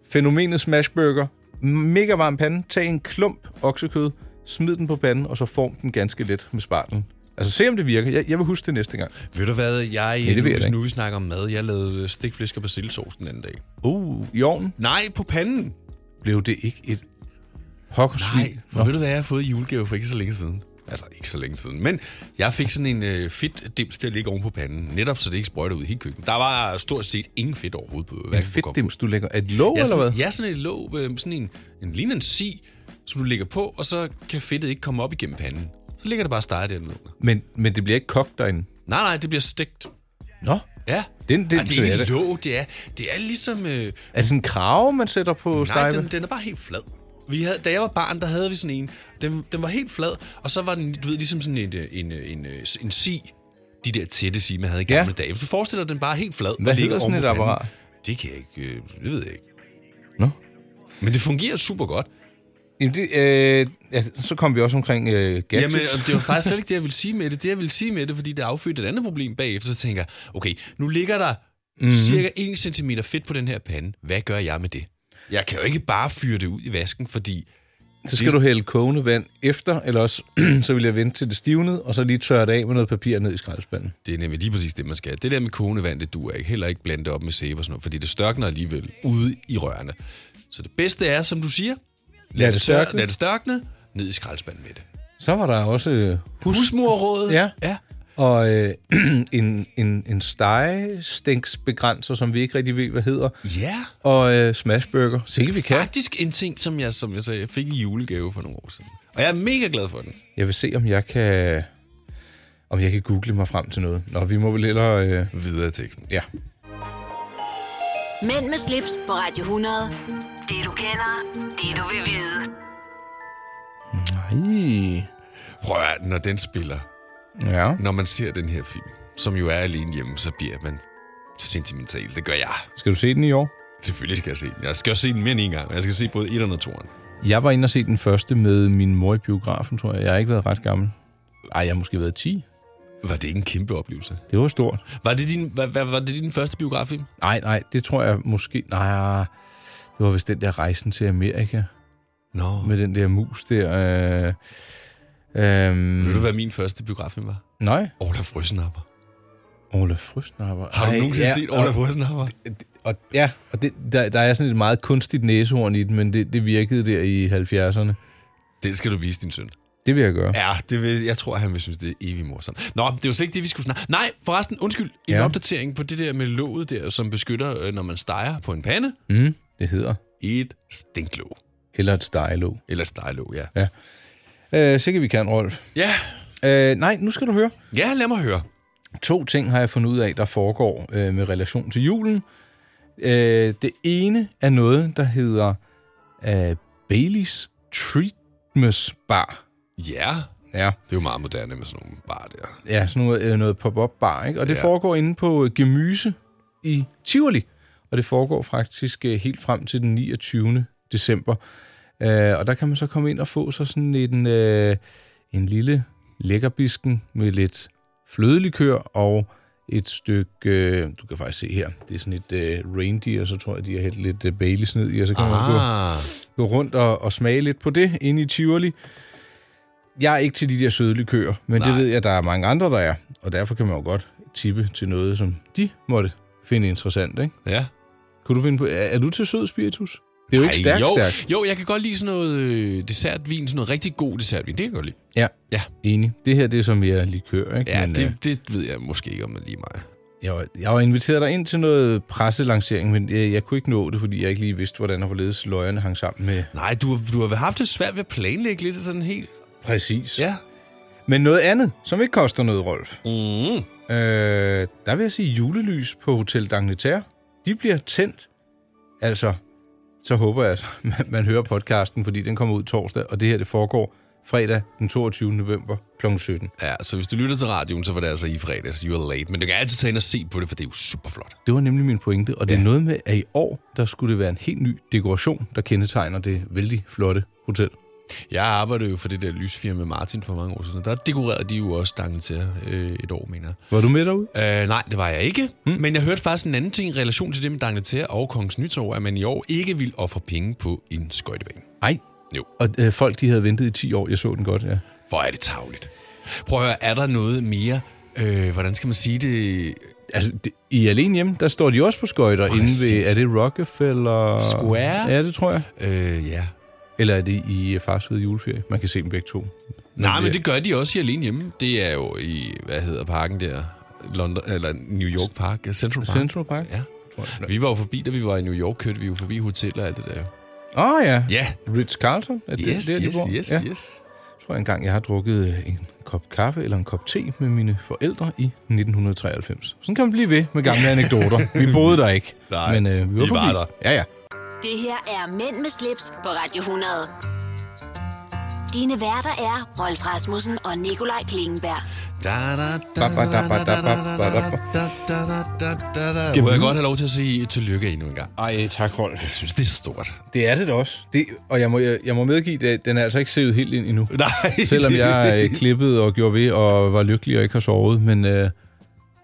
Fænomenet smashburger. Mega varm pande. Tag en klump oksekød, smid den på panden, og så form den ganske let med spartlen. Altså se om det virker. Jeg, jeg vil huske det næste gang.
Ved du hvad, jeg,
Ja, det
nu,
jeg
nu vi snakker om mad, jeg lavede stikflæsk og persillesauce den anden dag.
Uh, i ovnen
Nej, på panden.
blev det ikke et hokkersvin.
Nej, for ved du hvad, jeg har fået i julegave for ikke så længe siden? Altså, ikke så længe siden. Men jeg fik sådan en øh, fedt dims til at ligge oven på panden. Netop så det ikke sprøjter ud i hele køkkenet. Der var stort set ingen fedt overhovedet på.
En fedt dims, du lægger. Er det låg,
Ja,
eller hvad?
sådan, ja, sådan et låg. Øh, sådan en, en ligner en si, som du lægger på, og så kan fedtet ikke komme op igennem panden. Så ligger det bare steget dernede.
Men, men det bliver ikke kogt derinde.
Nej, nej, det bliver stegt.
Nå,
Ja.
Den- den
Ej, det er ikke
det.
låg, det er, det er ligesom... Øh,
er det sådan en krave, man sætter på
Nej, den, den er bare helt flad. Vi havde, da jeg var barn, der havde vi sådan en. Den, den var helt flad, og så var den, du ved, ligesom sådan en, en, en, en, en si. De der tætte si, man havde i
Ja.
gamle dage. Hvis du forestiller den bare helt flad
Hvad hedder sådan et apparat?
Det kan jeg ikke, øh, det ved jeg ikke.
Nå.
Men det fungerer super godt.
Jamen, det, øh, ja, så kom vi også omkring øh, gadgets.
Jamen, og det var faktisk slet ikke det, jeg ville sige med det. Det, jeg ville sige med det, fordi det affødte et andet problem bagefter, så tænker jeg, okay, nu ligger der
Mhm.
mm-hmm. cirka 1 cm fedt på den her pande. Hvad gør jeg med det? Jeg kan jo ikke bare fyre det ud i vasken, fordi
Så skal du hælde kogende vand efter, eller også så vil jeg vente til det stivnede, og så lige tørre det af med noget papir ned i skraldespanden.
Det er nemlig lige præcis det, man skal. Det der med kogende vand, det duer ikke. Heller ikke blande det op med sæbe og sådan noget, fordi det størkner alligevel ude i rørene. Så det bedste er, som du siger,
Lad det
tør-
størkne.
lad det størkne, ned i skraldespanden med det.
Så var der også øh, hus,
Husmorrådet.
Ja.
ja.
og øh, en, en, en stegestænksbegrænser, som vi ikke rigtig ved, hvad hedder,
Ja.
og øh, smashburger. Sikke vi kan.
Faktisk en ting, som jeg, som jeg sagde, jeg fik i julegave for nogle år siden. Og jeg er mega glad for den.
Jeg vil se, om jeg kan om jeg kan google mig frem til noget. Nå, vi må vel hellere... Øh,
Videre i teksten.
ja.
Mænd med slips på Radio 100. Det du kender, det du vil vide.
Ej.
Prøv at når den spiller,
Ja.
når man ser den her film, som jo er alene hjemme, så bliver man sentimental. Det gør jeg.
Skal du se den i år?
Selvfølgelig skal jeg se den. Jeg skal også se den mere end en gang. Jeg skal se både 1'eren og 2'eren.
Jeg var inde og se den første med min mor i biografen, tror jeg. Jeg har ikke været ret gammel. Ej, jeg har måske været 10.
Var det ikke en kæmpe oplevelse?
Det var stort.
Var det din, var, var, var det din første biograffilm?
Nej, nej, det tror jeg måske... Nej, det var vist den der rejsen til Amerika.
Nå.
Med den der mus der. Øh, øhm,
Ved du, hvad min første biograffilm var?
Nej.
Olaf Røsnapper.
Olaf Frøsnapper.
Har du
Ej,
nogensinde
ja,
set Olaf
og-
Røsnapper?
Og, ja, og det, der, der er sådan et meget kunstigt næsehorn i den, men det, det virkede der i 70'erne.
Den skal du vise din søn.
Det vil jeg gøre.
Ja, det vil, jeg tror, han vil synes, det er evigt morsomt. Nå, det var slet ikke det, vi skulle snakke. Nej, forresten, undskyld. En
Ja.
ja. opdatering på det der med låget der, som beskytter, øh, når man steger på en pande.
Mm, det hedder.
Et stinklåg.
Eller et stejlåg.
Eller steglåg, ja.
Ja. Øh, sikkert vi kan, Rolf.
Ja.
Øh, nej, nu skal du høre.
Ja, lad mig høre.
To ting har jeg fundet ud af, der foregår øh, med relation til julen. Øh, det ene er noget, der hedder øh, Baileys Treatmus Bar.
Ja.
Ja.
Det er jo meget moderne med sådan nogle bar der.
Ja, sådan noget, øh, noget pop-up bar, ikke? Og det
ja.
foregår inde på Gemyse i Tivoli. Og det foregår faktisk øh, helt frem til den 29. december. Øh, og der kan man så komme ind og få sig sådan en, øh, en lille lækkerbisken med lidt flødelikør og et stykke, øh, du kan faktisk se her, det er sådan et øh, reindeer, så tror jeg, de har hældt lidt øh, Baileys ned i, og så kan man gå,
Ah.
gå rundt og, og smage lidt på det inde i Tivoli. Jeg er ikke til de der søde likører, men. Nej. det ved jeg, der er mange andre, der er. Og derfor kan man jo godt tippe til noget, som de måtte finde interessant, ikke?
Ja.
Kunne du finde på... Er, er du til sød spiritus? Det er jo ikke stærkt,
jo,
stærkt.
Jo, jeg kan godt lide sådan noget øh, dessertvin, sådan noget rigtig god dessertvin. Det kan jeg godt lide.
Ja,
Ja,
enig. Det her, det er som mere likør, ikke?
ja
Men,
det,
øh,
det ved jeg måske ikke, om det er lige mig.
jeg, var, jeg var inviteret dig ind til noget presselancering, men jeg, jeg kunne ikke nå det, fordi jeg ikke lige vidste, hvordan og hvorledes løjerne hang sammen med...
Nej, du, har- du har haft det svært ved at planlægge lidt sådan helt...
Præcis.
Ja.
Men noget andet, som ikke koster noget, Rolf.
Mm.
Øh, der vil jeg sige julelys på Hotel d'Angleterre. De bliver tændt. Altså, så håber jeg, at man, man hører podcasten, fordi den kommer ud torsdag, og det her det foregår fredag den 22. november kl. 17.
Ja, så hvis du lytter til radioen, så var det altså i fredags. You are late. Men du kan altid tage ind og se på det, for det er jo super flot.
Det var nemlig min pointe, og det er
Ja.
noget med, at i år, der skulle det være en helt ny dekoration, der kendetegner det vældig flotte hotel.
Jeg arbejdede jo for det der lysfirma Martin for mange år siden. Der dekorerede de jo også stangen til øh, et år, mener jeg.
Var du med derude?
Øh, nej, det var jeg ikke. Mm. Men jeg hørte faktisk en anden ting i relation til det med Dangleterre og Kongens Nytorv, at man i år ikke vil ofre penge på en skøjtebane.
Nej.
Jo.
Og øh, folk, de havde ventet i 10 år. Jeg så den godt, ja.
Hvor er det tavligt. Prøv at høre, er der noget mere, øh, hvordan skal man sige det,
Altså, det, i Alene Hjemme, der står de også på skøjter inde ved, er det Rockefeller?
Square?
Ja, det tror jeg.
øh, ja.
Eller er det i Fars Fede Juleferie? Man kan se dem begge to.
Nej, men det gør de også i Alene Hjemme. Det er jo i, hvad hedder parken der? London, eller New York Park, Central Park.
Central Park?
Ja. Vi var jo forbi, da vi var i New York, kørte vi jo forbi hoteller og alt det der.
Åh oh, ja.
Ja,
Ritz Carlton? Er det
yes,
der, de
yes,
bor?
yes,
ja.
yes.
Jeg tror engang, jeg har drukket øh, en kop kaffe eller en kop te med mine forældre i 1993. Sådan kan man blive ved med gamle anekdoter. Vi boede der ikke.
Nej,
men øh, vi var,
I var der.
Ja, ja.
Det her er Mænd med slips på Radio 100. Dine værter er Rolf Rasmussen og Nikolaj Klingenberg.
Kan jeg godt have lov til at sige tillykke endnu en gang?
Ej, tak, Rolf.
Jeg synes, det er stort.
Det er det da også. Det, og jeg må, jeg, jeg må medgive, at den er altså ikke set helt ind endnu.
Nej,
Selvom jeg øh, klippede og gjorde ved og var lykkelig og ikke har sovet. Men øh,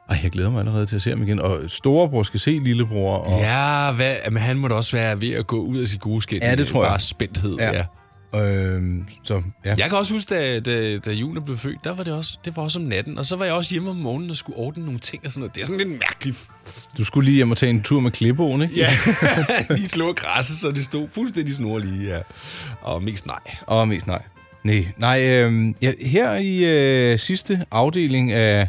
ej, jeg glæder mig allerede til at se ham igen. Og storebror skal se lillebror. Og,
Ja, hvad, men han må da også være ved at gå ud af sit gode skin.
Ja, det tror jeg.
Bare spændthed, ja.
Ja.
ja.
Øh, så, ja.
Jeg kan også huske, da, da, da julen blev født, der var det også, det var også om natten, og så var jeg også hjemme om morgenen og skulle ordne nogle ting og sådan noget. Det er sådan lidt mærkeligt.
Du skulle lige hjem og tage en tur med klipbogen, ikke?
Ja, lige slå græsset, så det stod fuldstændig snorlige, ja. Og mest nej.
Og mest nej. Nej, nej øh, ja, her i øh, sidste afdeling af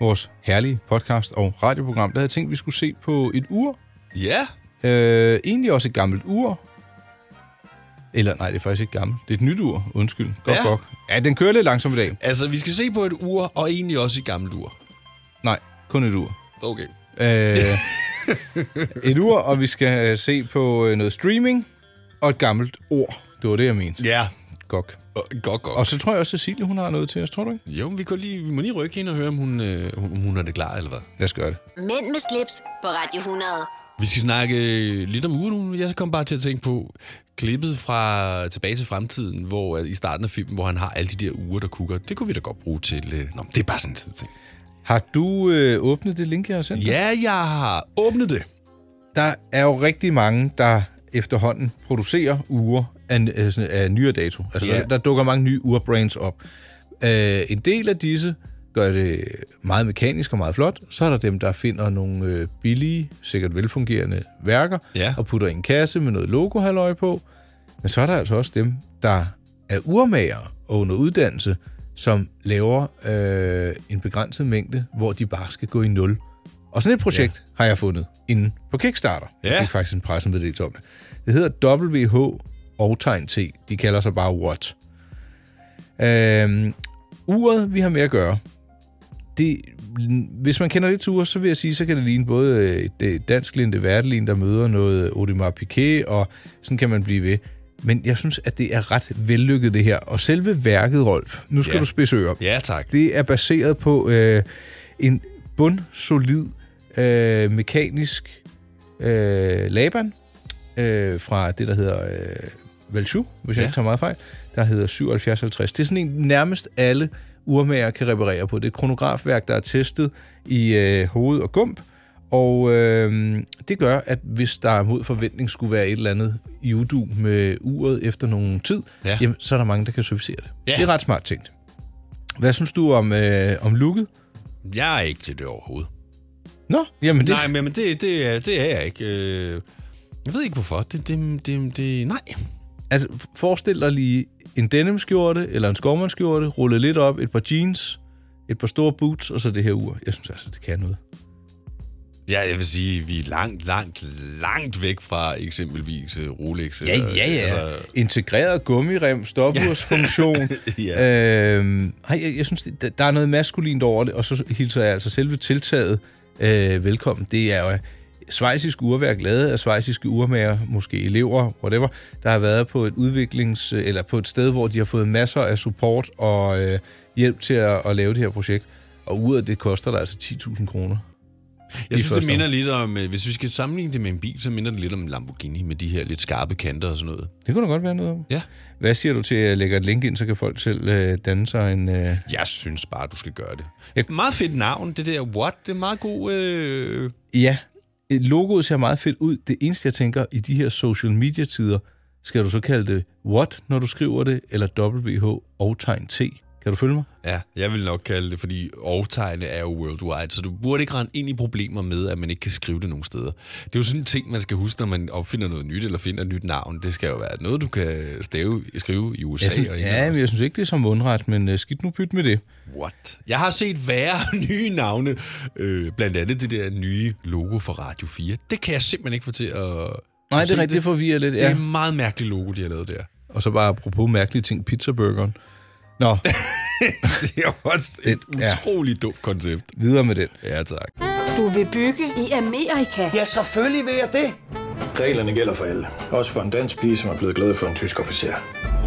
vores herlige podcast og radioprogram, der havde jeg tænkt, at vi skulle se på et ur.
Ja,
Øh, egentlig også et gammelt ur. Eller nej, det er faktisk ikke gammelt. Det er et nyt ur. Undskyld. Godt,
Ja.
godt. Ja, den kører lidt langsomt i dag.
altså vi skal se på et ur, og egentlig også et gammelt ur.
Nej, kun et ur.
Okay.
Øh, et ur, og vi skal se på øh, noget streaming og et gammelt ord. Det var det, jeg mente.
Ja,
Godt.
Godt, godt.
Og så tror jeg også, at Cecilie, hun har noget til os, tror du ikke?
Jo, men vi, kan lige, vi må lige rykke hende og høre, om hun, øh, hun, om hun er det klar, eller hvad.
Lad os gøre det.
Mænd med slips på Radio 100.
Vi skal snakke lidt om ugen nu. Jeg kom bare til at tænke på klippet fra Tilbage til fremtiden, hvor øh, i starten af filmen, hvor han har alle de der uger, der kukker. Det kunne vi da godt bruge til... Øh, nå, det er bare sådan en ting.
Har du øh, åbnet det link, jeg har sendt dig?
Ja, jeg har åbnet det.
Der er jo rigtig mange, der efterhånden producerer uger af, af, nyere dato. Altså,
Ja.
der, der dukker mange nye urbrands op. Uh, en del af disse gør det meget mekanisk og meget flot. Så er der dem, der finder nogle øh, billige, sikkert velfungerende værker
Ja.
og putter i en kasse med noget logo på. Men så er der altså også dem, der er urmager og under uddannelse, som laver øh, en begrænset mængde, hvor de bare skal gå i nul. Og sådan et projekt ja. har jeg fundet inde på Kickstarter. Jeg
Ja.
fik faktisk en pressemeddelelse om det. Det hedder WH og tegn T. De kalder sig bare What. Øhm, uret, vi har med at gøre, det, hvis man kender lidt til uret, så vil jeg sige, så kan det ligne både et, et dansk linde værtelin, der møder noget Audemars Piguet, og sådan kan man blive ved. Men jeg synes, at det er ret vellykket, det her. Og selve værket, Rolf, nu skal
Ja.
du spidse ører.
Ja, tak.
Det er baseret på øh, en bundsolid øh, mekanisk øh, Laban øh, fra det, der hedder øh, Valjoux, hvis jeg
Ja.
ikke tager meget fejl, der hedder 7750. Det er sådan en, nærmest alle urmager kan reparere på. Det er et kronografværk, der er testet i øh, hoved og gump, og øh, det gør, at hvis der mod forventning skulle være et eller andet i udu med uret efter nogen tid,
Ja.
jamen, så er der mange, der kan servicere det.
Ja.
Det er ret smart tænkt. Hvad synes du om, øh, om looket?
Jeg er ikke til det overhovedet.
Nå, jamen det...
Nej, men det, det, er, det er jeg ikke. Øh, Jeg ved ikke hvorfor. Det, det, det, det, nej.
Altså, forestil dig lige en denimskjorte eller en skovmandskjorte, rullet lidt op, et par jeans, et par store boots, og så det her ur. Jeg synes altså, det kan noget.
Ja, jeg vil sige, vi er langt, langt, langt væk fra eksempelvis øh, Rolex.
Ja,
eller,
ja, ja.
Altså.
Integreret gummirem, stopursfunktion.
Ja.
øhm, ej, jeg, jeg synes, der er noget maskulint over det, og så hilser jeg altså selve tiltaget øh, velkommen. Det er jo svejsisk urværk, lavet af svejsiske urmager, måske elever, whatever, der har været på et udviklings... eller på et sted, hvor de har fået masser af support og øh, hjælp til at, at lave det her projekt. Og uret, det koster der altså 10.000 kroner.
Jeg synes, det minder lidt om, øh, hvis vi skal sammenligne det med en bil, så minder det lidt om en Lamborghini med de her lidt skarpe kanter og sådan noget.
Det kunne da godt være noget om.
Ja.
Hvad siger du til, at jeg lægger et link ind, så kan folk selv øh, danne sig en... Øh...
Jeg synes bare, du skal gøre det. Et meget fedt navn, det der What, det er meget god... Øh...
Ja, Øh, logoet ser meget fedt ud. Det eneste, jeg tænker, i de her social media-tider, skal du så kalde det What, når du skriver det, eller WH og tegn T. Kan du følge mig?
Ja, jeg vil nok kalde det, fordi overtegne er jo worldwide, så du burde ikke rende ind i problemer med, at man ikke kan skrive det nogen steder. Det er jo sådan en ting, man skal huske, når man opfinder noget nyt, eller finder et nyt navn. Det skal jo være noget, du kan stave, skrive i USA.
Jeg synes,
og
ja, men jeg synes ikke, det er som mundret, men uh, skidt nu pyt med det.
What? Jeg har set værre nye navne, øh, blandt andet det der nye logo for Radio 4. Det kan jeg simpelthen ikke få til at...
Nej, det er rigtigt, det forvirrer lidt.
Det er
Ja.
et meget mærkeligt logo, de har lavet der.
Og så bare apropos mærkelige ting, pizzaburgeren. Nå,
det er også et
Det- ja.
utroligt dumt koncept.
videre med den.
Ja, tak.
Du vil bygge i Amerika?
Ja, selvfølgelig vil jeg det.
Reglerne gælder for alle. Også for en dansk pige, som er blevet glad for en tysk officer.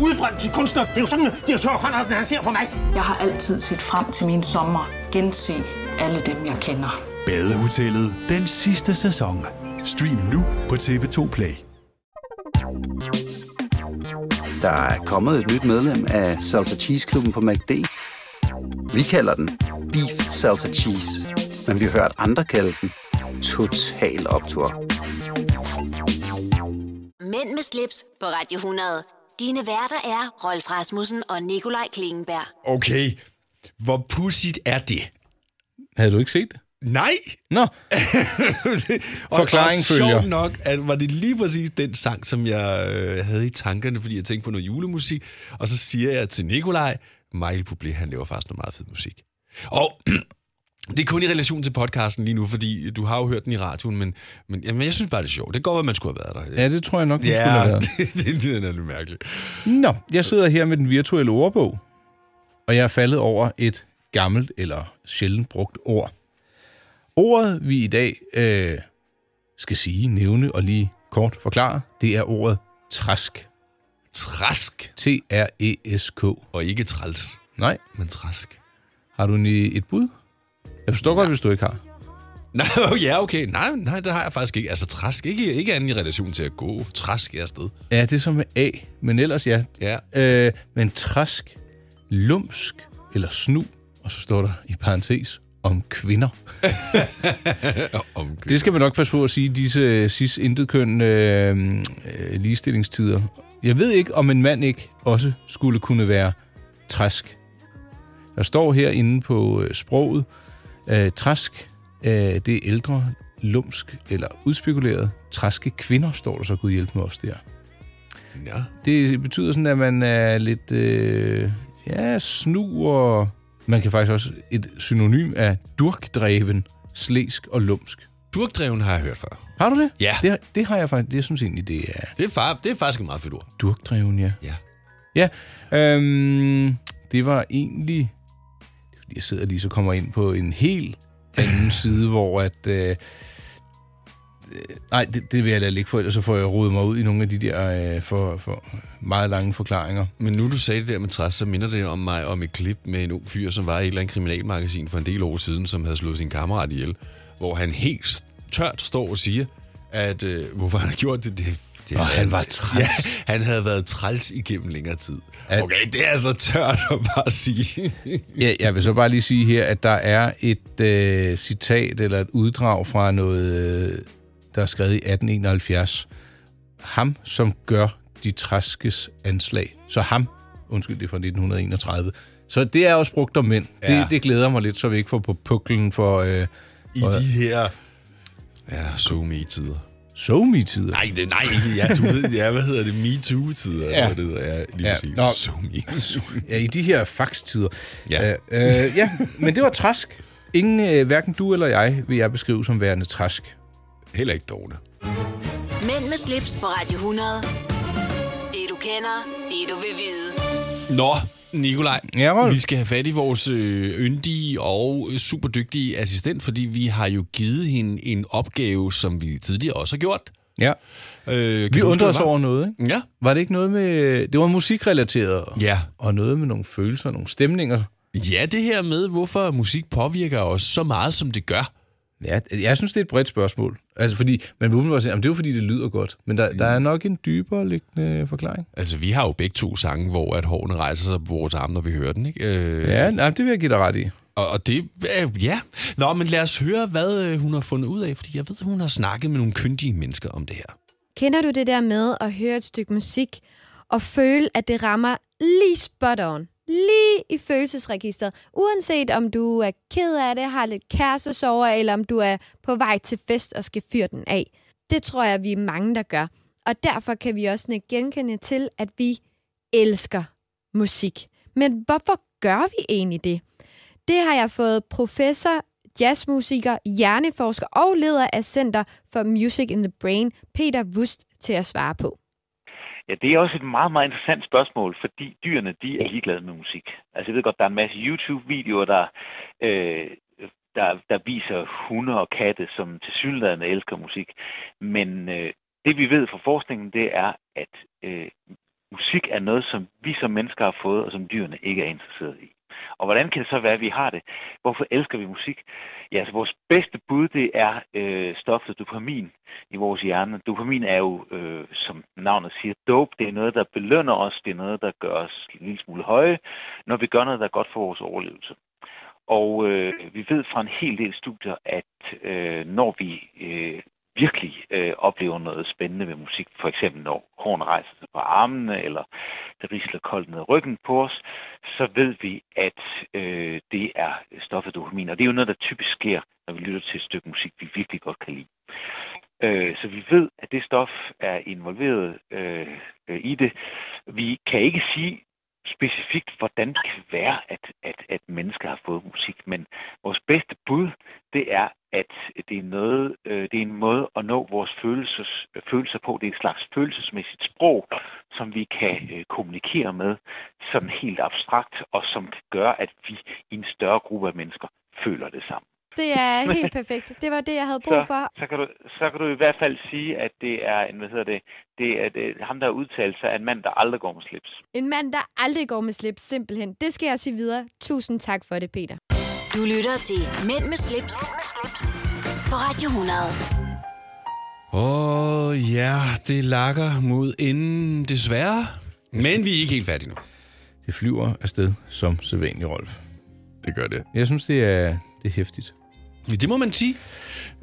Udbrændt til kunstner. Det er jo sådan, at direktør Conradsen, han ser på mig.
Jeg har altid set frem til min sommer. Gense alle dem, jeg kender.
Badehotellet den sidste sæson. Stream nu på TV2 Play.
Der er kommet et nyt medlem af Salsa Cheese Klubben på MACD. Vi kalder den Beef Salsa Cheese, men vi har hørt andre kalde den Total Optor.
Mænd med slips på Radio 100. Dine værter er Rolf Rasmussen og Nikolaj Klingenberg.
Okay, hvor pudsigt er det?
Havde du ikke set det?
Nej!
Nå,
og,
Forklaring
og
følger.
sjovt nok, at var det lige præcis den sang, som jeg øh, havde i tankerne, fordi jeg tænkte på noget julemusik. Og så siger jeg til Nikolaj, Michael Bublé, han laver faktisk noget meget fed musik. Og det er kun i relation til podcasten lige nu, fordi du har jo hørt den i radioen, men, men jamen, jeg synes bare, det er sjovt. Det går, at man skulle have været der.
ja, det tror jeg nok, den skulle have
Ja,
været.
det, det, det er lidt mærkeligt.
Nå, jeg sidder her med den virtuelle ordbog, og jeg er faldet over et gammelt eller sjældent brugt ord. Ordet, vi i dag øh, skal sige, nævne og lige kort forklare, det er ordet træsk.
Trask.
T-R-E-S-K.
Og ikke træls,
Nej,
men trask.
har du et bud? Jeg forstår godt, hvis du ikke har.
Nej, ja, okay. Nej, nej, det har jeg faktisk ikke. Altså, trask. Ikke, ikke andet i relation til at gå. Trask er afsted.
Ja, det er som med A, men ellers ja.
Ja.
Øh, men træsk, lumsk eller snu, og så står der i parentes om kvinder.
Om
Det skal man nok passe på at sige, disse cis intetkøn øh, øh, ligestillingstider. Jeg ved ikke, om en mand ikke også skulle kunne være træsk. Der står herinde på øh, sproget, øh, træsk, øh, det er ældre, lumsk eller udspekuleret. Træske kvinder, står der så, Gud hjælp med os der.
Ja.
Det betyder sådan, at man er lidt, øh, ja, snu og... Man kan faktisk også et synonym af durkdreven, slæsk og lumsk.
Durkdreven har jeg hørt før.
Har du det?
Ja.
Det, det har jeg faktisk. Det jeg synes egentlig, det er
Det er, far, det er faktisk et meget fedt ord.
durkdreven, ja.
Ja.
Ja, øhm, det var egentlig... Det er fordi, jeg sidder lige så kommer ind på en helt anden side, hvor at... Øh, øh, nej, det, det vil jeg lade ligge for, ellers så får jeg rodet mig ud i nogle af de der øh, for, for meget lange forklaringer.
Men nu du sagde det der med træs, så minder det om mig om et klip med en ung fyr, som var i et eller andet kriminalmagasin for en del år siden, som havde slået sin kammerat ihjel, hvor han helt tørt står og siger, at øh, hvorfor han har gjort det, det, det
Og han var træls.
Ja, han havde været træls igennem længere tid.
At-
Okay, det er så tørt at bare sige.
Ja, jeg vil så bare lige sige her, at der er et øh, citat eller et uddrag fra noget, øh, der er skrevet i 1871. Ham, som gør de træskes anslag. Så ham, undskyld, det er fra 1931. Så det er også brugt om mænd. Ja. Det, det glæder mig lidt, så vi ikke får på puklen for, øh,
I de her... Ja, so me-tider.
So me-tider?
Nej, det, nej. Ja, du ved, ja, hvad hedder det? Me-too-tider.
Ja.
Det hedder, ja, lige
Ja,
præcis.
nå.
So me.
Ja, i de her faxtider.
Ja.
Øh, øh, ja, men det var træsk. Ingen, øh, hverken du eller jeg, vil jeg beskrive som værende træsk.
Heller ikke dogne.
Mænd med slips på Radio 100. Det du kender, det du vil vide.
Nå, Nikolaj,
ja,
vi skal have fat i vores øh, yndige og øh, super dygtige assistent, fordi vi har jo givet hende en opgave, som vi tidligere også har gjort.
Ja.
Øh,
Vi
hvad
os over noget, ikke?
Ja.
Var det ikke noget med... Det var musikrelateret.
Ja.
Og noget med nogle følelser, nogle stemninger.
Ja, det her med, hvorfor musik påvirker os så meget, som det gør.
Ja, jeg synes, det er et bredt spørgsmål. Altså, fordi man vil umiddelbart sige, at det er jo fordi, det lyder godt. Men der, der er nok en dybere liggende forklaring.
Altså, vi har jo begge to sange, hvor at hårene rejser sig på vores arme, når vi hører den, ikke? Øh,
Ja, nej, det vil jeg give dig ret i.
Og, og det, øh, ja. Nå, men lad os høre, hvad øh, hun har fundet ud af, fordi jeg ved, hun har snakket med nogle kyndige mennesker om det her.
Kender du det der med at høre et stykke musik og føle, at det rammer lige spot on? Lige i følelsesregisteret. Uanset om du er ked af det, har lidt kærestesover, eller om du er på vej til fest og skal fyre den af. Det tror jeg, vi er mange, der gør. Og derfor kan vi også genkende til, at vi elsker musik. Men hvorfor gør vi egentlig det? Det har jeg fået professor, jazzmusiker, hjerneforsker og leder af Center for Music in the Brain, Peter Wust, til at svare på.
Ja, det er også et meget, meget interessant spørgsmål, fordi dyrene, de er ligeglade med musik. Altså, jeg ved godt, der er en masse YouTube-videoer, der, øh, der, der viser hunde og katte, som til synligheden elsker musik. Men øh, det, vi ved fra forskningen, det er, at øh, musik er noget, som vi som mennesker har fået, og som dyrene ikke er interesseret i. Og hvordan kan det så være, at vi har det? Hvorfor elsker vi musik? Ja, altså vores bedste bud, det er øh, stoffet dopamin i vores hjerne. Dopamin er jo, øh, som navnet siger, dope. Det er noget, der belønner os. Det er noget, der gør os en lille smule høje, når vi gør noget, der er godt for vores overlevelse. Og øh, vi ved fra en hel del studier, at øh, når vi øh, virkelig øh, oplever noget spændende med musik, for eksempel når hårene rejser sig på armene, eller det risler koldt ned ryggen på os, så ved vi, at øh, det er stoffet dopamin. Og det er jo noget, der typisk sker, når vi lytter til et stykke musik, vi virkelig godt kan lide. Øh, så vi ved, at det stof er involveret øh, øh, i det. Vi kan ikke sige specifikt, hvordan det kan være, at, at, at mennesker har fået musik, men vores bedste bud, det er, at det er, noget, øh, det er en måde at nå vores følelses, følelser på. Det er et slags følelsesmæssigt sprog, som vi kan øh, kommunikere med, som helt abstrakt, og som kan gøre, at vi i en større gruppe af mennesker føler det samme.
Det er helt perfekt. Det var det, jeg havde brug for.
Så, så, kan du, så kan du i hvert fald sige, at det er en, hvad hedder det, det er, det er ham, der har udtalt sig, en mand, der aldrig går med slips.
En mand, der aldrig går med slips, simpelthen. Det skal jeg sige videre. Tusind tak for det, Peter.
Du lytter til Mænd med slips, på Radio 100.
Åh, oh, ja, det lakker mod enden, desværre. Men vi er ikke helt færdige nu.
Det flyver afsted som sædvanlig, Rolf.
Det gør det.
Jeg synes, det er, det er hæftigt.
Ja, det må man sige.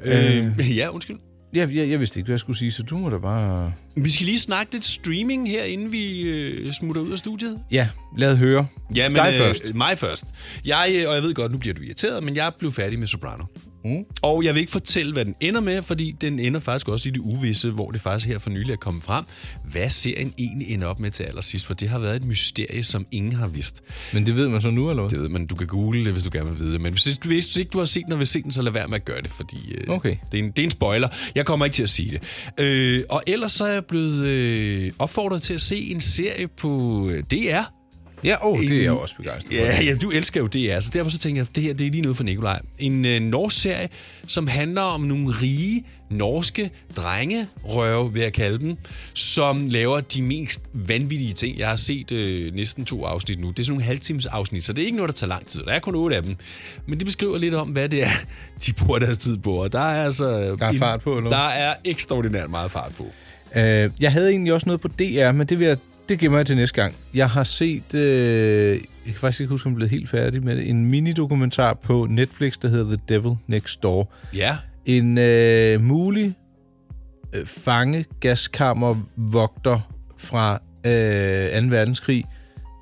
Øh,
Øh, ja, undskyld.
Ja, jeg, jeg vidste ikke, hvad jeg skulle sige, så du må da bare...
Vi skal lige snakke lidt streaming her, inden vi øh, smutter ud af studiet.
Ja, lad høre.
Ja, men,
Dig
øh,
først.
Mig først. Jeg, øh, og jeg ved godt, nu bliver du irriteret, men jeg blev færdig med Soprano.
Mm.
Og jeg vil ikke fortælle, hvad den ender med, fordi den ender faktisk også i det uvisse, hvor det faktisk her for nylig er kommet frem. Hvad serien egentlig ender op med til allersidst? For det har været et mysterie, som ingen har vidst.
Men det ved man så nu, eller hvad?
Det ved man. Du kan google det, hvis du gerne vil vide det. Men hvis, hvis, hvis ikke du har set den, og vil se den, så lad være med at gøre det, fordi øh,
Okay.
det, er en, det er en spoiler. Jeg kommer ikke til at sige det. Øh, og ellers så er jeg blevet øh, opfordret til at se en serie på øh, DR.
Ja, åh, det er jeg også begejstret for.
Ja, ja, du elsker jo DR, så derfor så tænker jeg, at det her det er lige noget for Nikolaj. En øh, norsk serie, som handler om nogle rige norske drengerøve, vil jeg kalde dem, som laver de mest vanvittige ting. Jeg har set øh, næsten to afsnit nu. Det er sådan nogle halvtimes afsnit, så det er ikke noget, der tager lang tid. Der er kun otte af dem. Men det beskriver lidt om, hvad det er, de bruger deres tid på. Og der er altså...
Der er fart på, eller?
Der er ekstraordinært meget fart på.
Øh, jeg havde egentlig også noget på DR, men det, vil jeg, det gemmer jeg til næste gang. Jeg har set, øh, jeg kan faktisk ikke huske, om jeg blevet helt færdig med det, en mini-dokumentar på Netflix, der hedder The Devil Next Door.
Ja.
En øh, mulig øh, fange gaskammervogter fra øh, 2. verdenskrig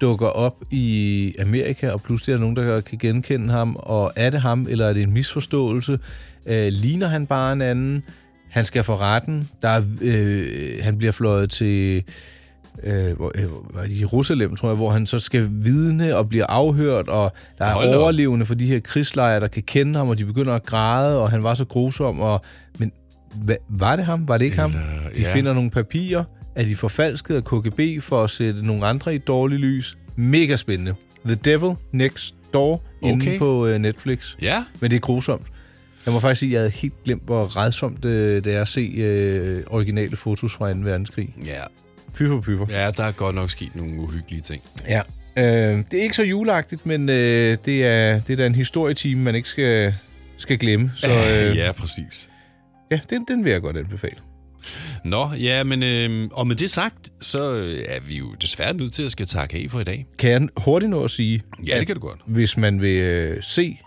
dukker op i Amerika, og pludselig er der nogen, der kan genkende ham, og er det ham, eller er det en misforståelse? Øh, ligner han bare en anden? Han skal for retten. Der er, øh, han bliver fløjet til øh, øh, Jerusalem, tror jeg, hvor han så skal vidne og bliver afhørt, og der er
Hold da op.
overlevende for de her krigslejre, der kan kende ham, og de begynder at græde, og han var så grusom. Og, men hva, var det ham? Var det ikke ham? De
ja.
finder nogle papirer. Er de forfalsket af KGB for at sætte nogle andre i et dårligt lys? Mega spændende. The Devil Next Door. Okay. inde på øh, Netflix.
Ja.
Men det er grusomt. Jeg må faktisk sige, at jeg havde helt glemt, hvor redsomt øh, det er at se øh, originale fotos fra 2. verdenskrig.
Ja.
Pyfer, pyfer.
Ja, der er godt nok sket nogle uhyggelige ting.
Ja. Øh, det er ikke så juleagtigt, men øh, det, er, det er da en historietime, man ikke skal, skal glemme. Så, øh,
ja, præcis.
Ja, den, den vil jeg godt anbefale.
Nå, ja, men øh, og med det sagt, så øh, er vi jo desværre nødt til at skal takke af for i dag.
Kan jeg hurtigt nå at sige,
Ja, det kan du godt.
hvis man vil øh, se,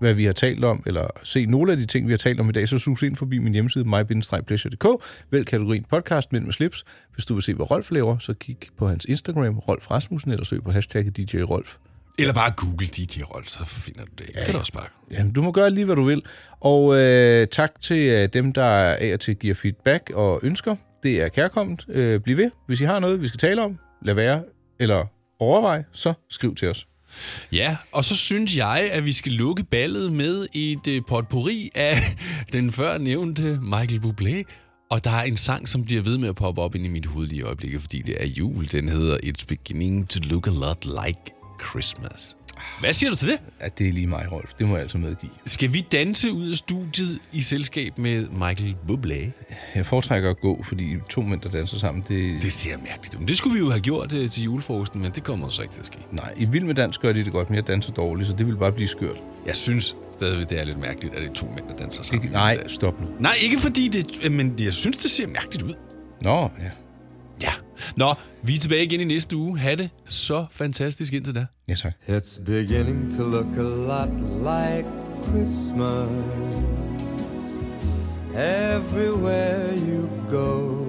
hvad vi har talt om, eller se nogle af de ting, vi har talt om i dag, så sus ind forbi min hjemmeside, my-pleasure.dk. Vælg kategorien podcast Mænd med slips. Hvis du vil se, hvad Rolf laver, så kig på hans Instagram, Rolf Rasmussen, eller søg på hashtagget DJ Rolf.
Eller bare google DJ Rold, så finder du det. Ja, kan du også bare.
Jamen, du må gøre lige, hvad du vil. Og øh, tak til øh, dem, der af og til giver feedback og ønsker. Det er kærkommet. Øh, bliv ved. Hvis I har noget, vi skal tale om, lad være eller overvej, så skriv til os.
Ja, og så synes jeg, at vi skal lukke ballet med et øh, potpourri af den før nævnte Michael Bublé. Og der er en sang, som bliver ved med at poppe op ind i mit hoved lige i øjeblikket, fordi det er jul. Den hedder It's Beginning to Look a Lot Like Christmas. Hvad siger du til det?
At det er lige mig, Rolf. Det må jeg altså medgive.
Skal vi danse ud af studiet i selskab med Michael Bublé?
Jeg foretrækker at gå, fordi to mænd, der danser sammen, det...
Det ser mærkeligt ud. Men det skulle vi jo have gjort uh, til julefrokosten, men det kommer så ikke til at ske.
Nej, i Vild med Dans gør de det godt, men jeg danser dårligt, så det vil bare blive skørt.
Jeg synes stadigvæk, det er lidt mærkeligt, at det er to mænd, der danser sammen.
Nej, stop nu.
Nej, ikke fordi det... Men jeg synes, det ser mærkeligt ud.
Nå, ja.
Ja. Nå, vi er tilbage igen i næste uge. Ha' det så fantastisk indtil da.
Ja, tak.
It's beginning to look a lot like Christmas everywhere you go.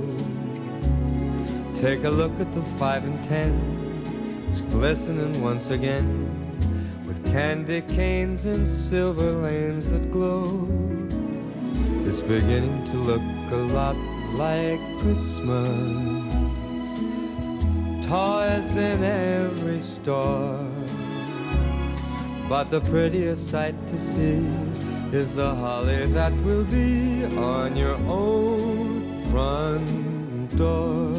Take a look at the five and ten, it's glistening once again with candy canes and silver lanes that glow. It's beginning to look a lot like Christmas. Toys in every store. But the prettiest sight to see is the holly that will be on your own front door.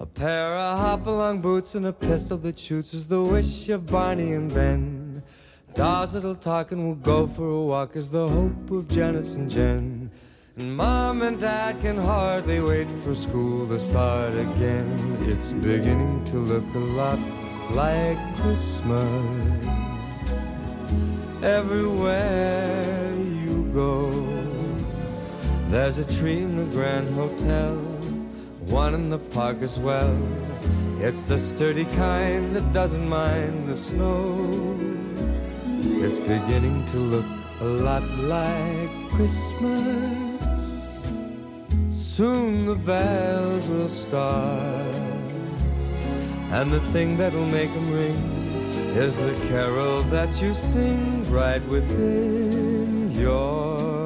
A pair of hop-along boots and a pistol that shoots is the wish of Barney and Ben. Dolls that'll talk and will go for a walk is the hope of Janice and Jen. And mom and dad can hardly wait for school to start again. It's beginning to look a lot like Christmas everywhere you go. There's a tree in the Grand Hotel, one in the park as well. It's the sturdy kind that doesn't mind the snow. It's beginning to look a lot like Christmas. Soon the bells will start, and the thing that'll make them ring is the carol that you sing right within your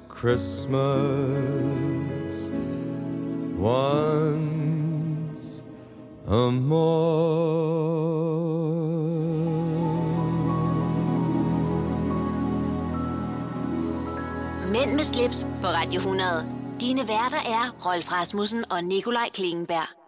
Christmas once a more.
Mænd med slips på Radio 100. Dine værter er Rolf Rasmussen og Nikolaj Klingenberg.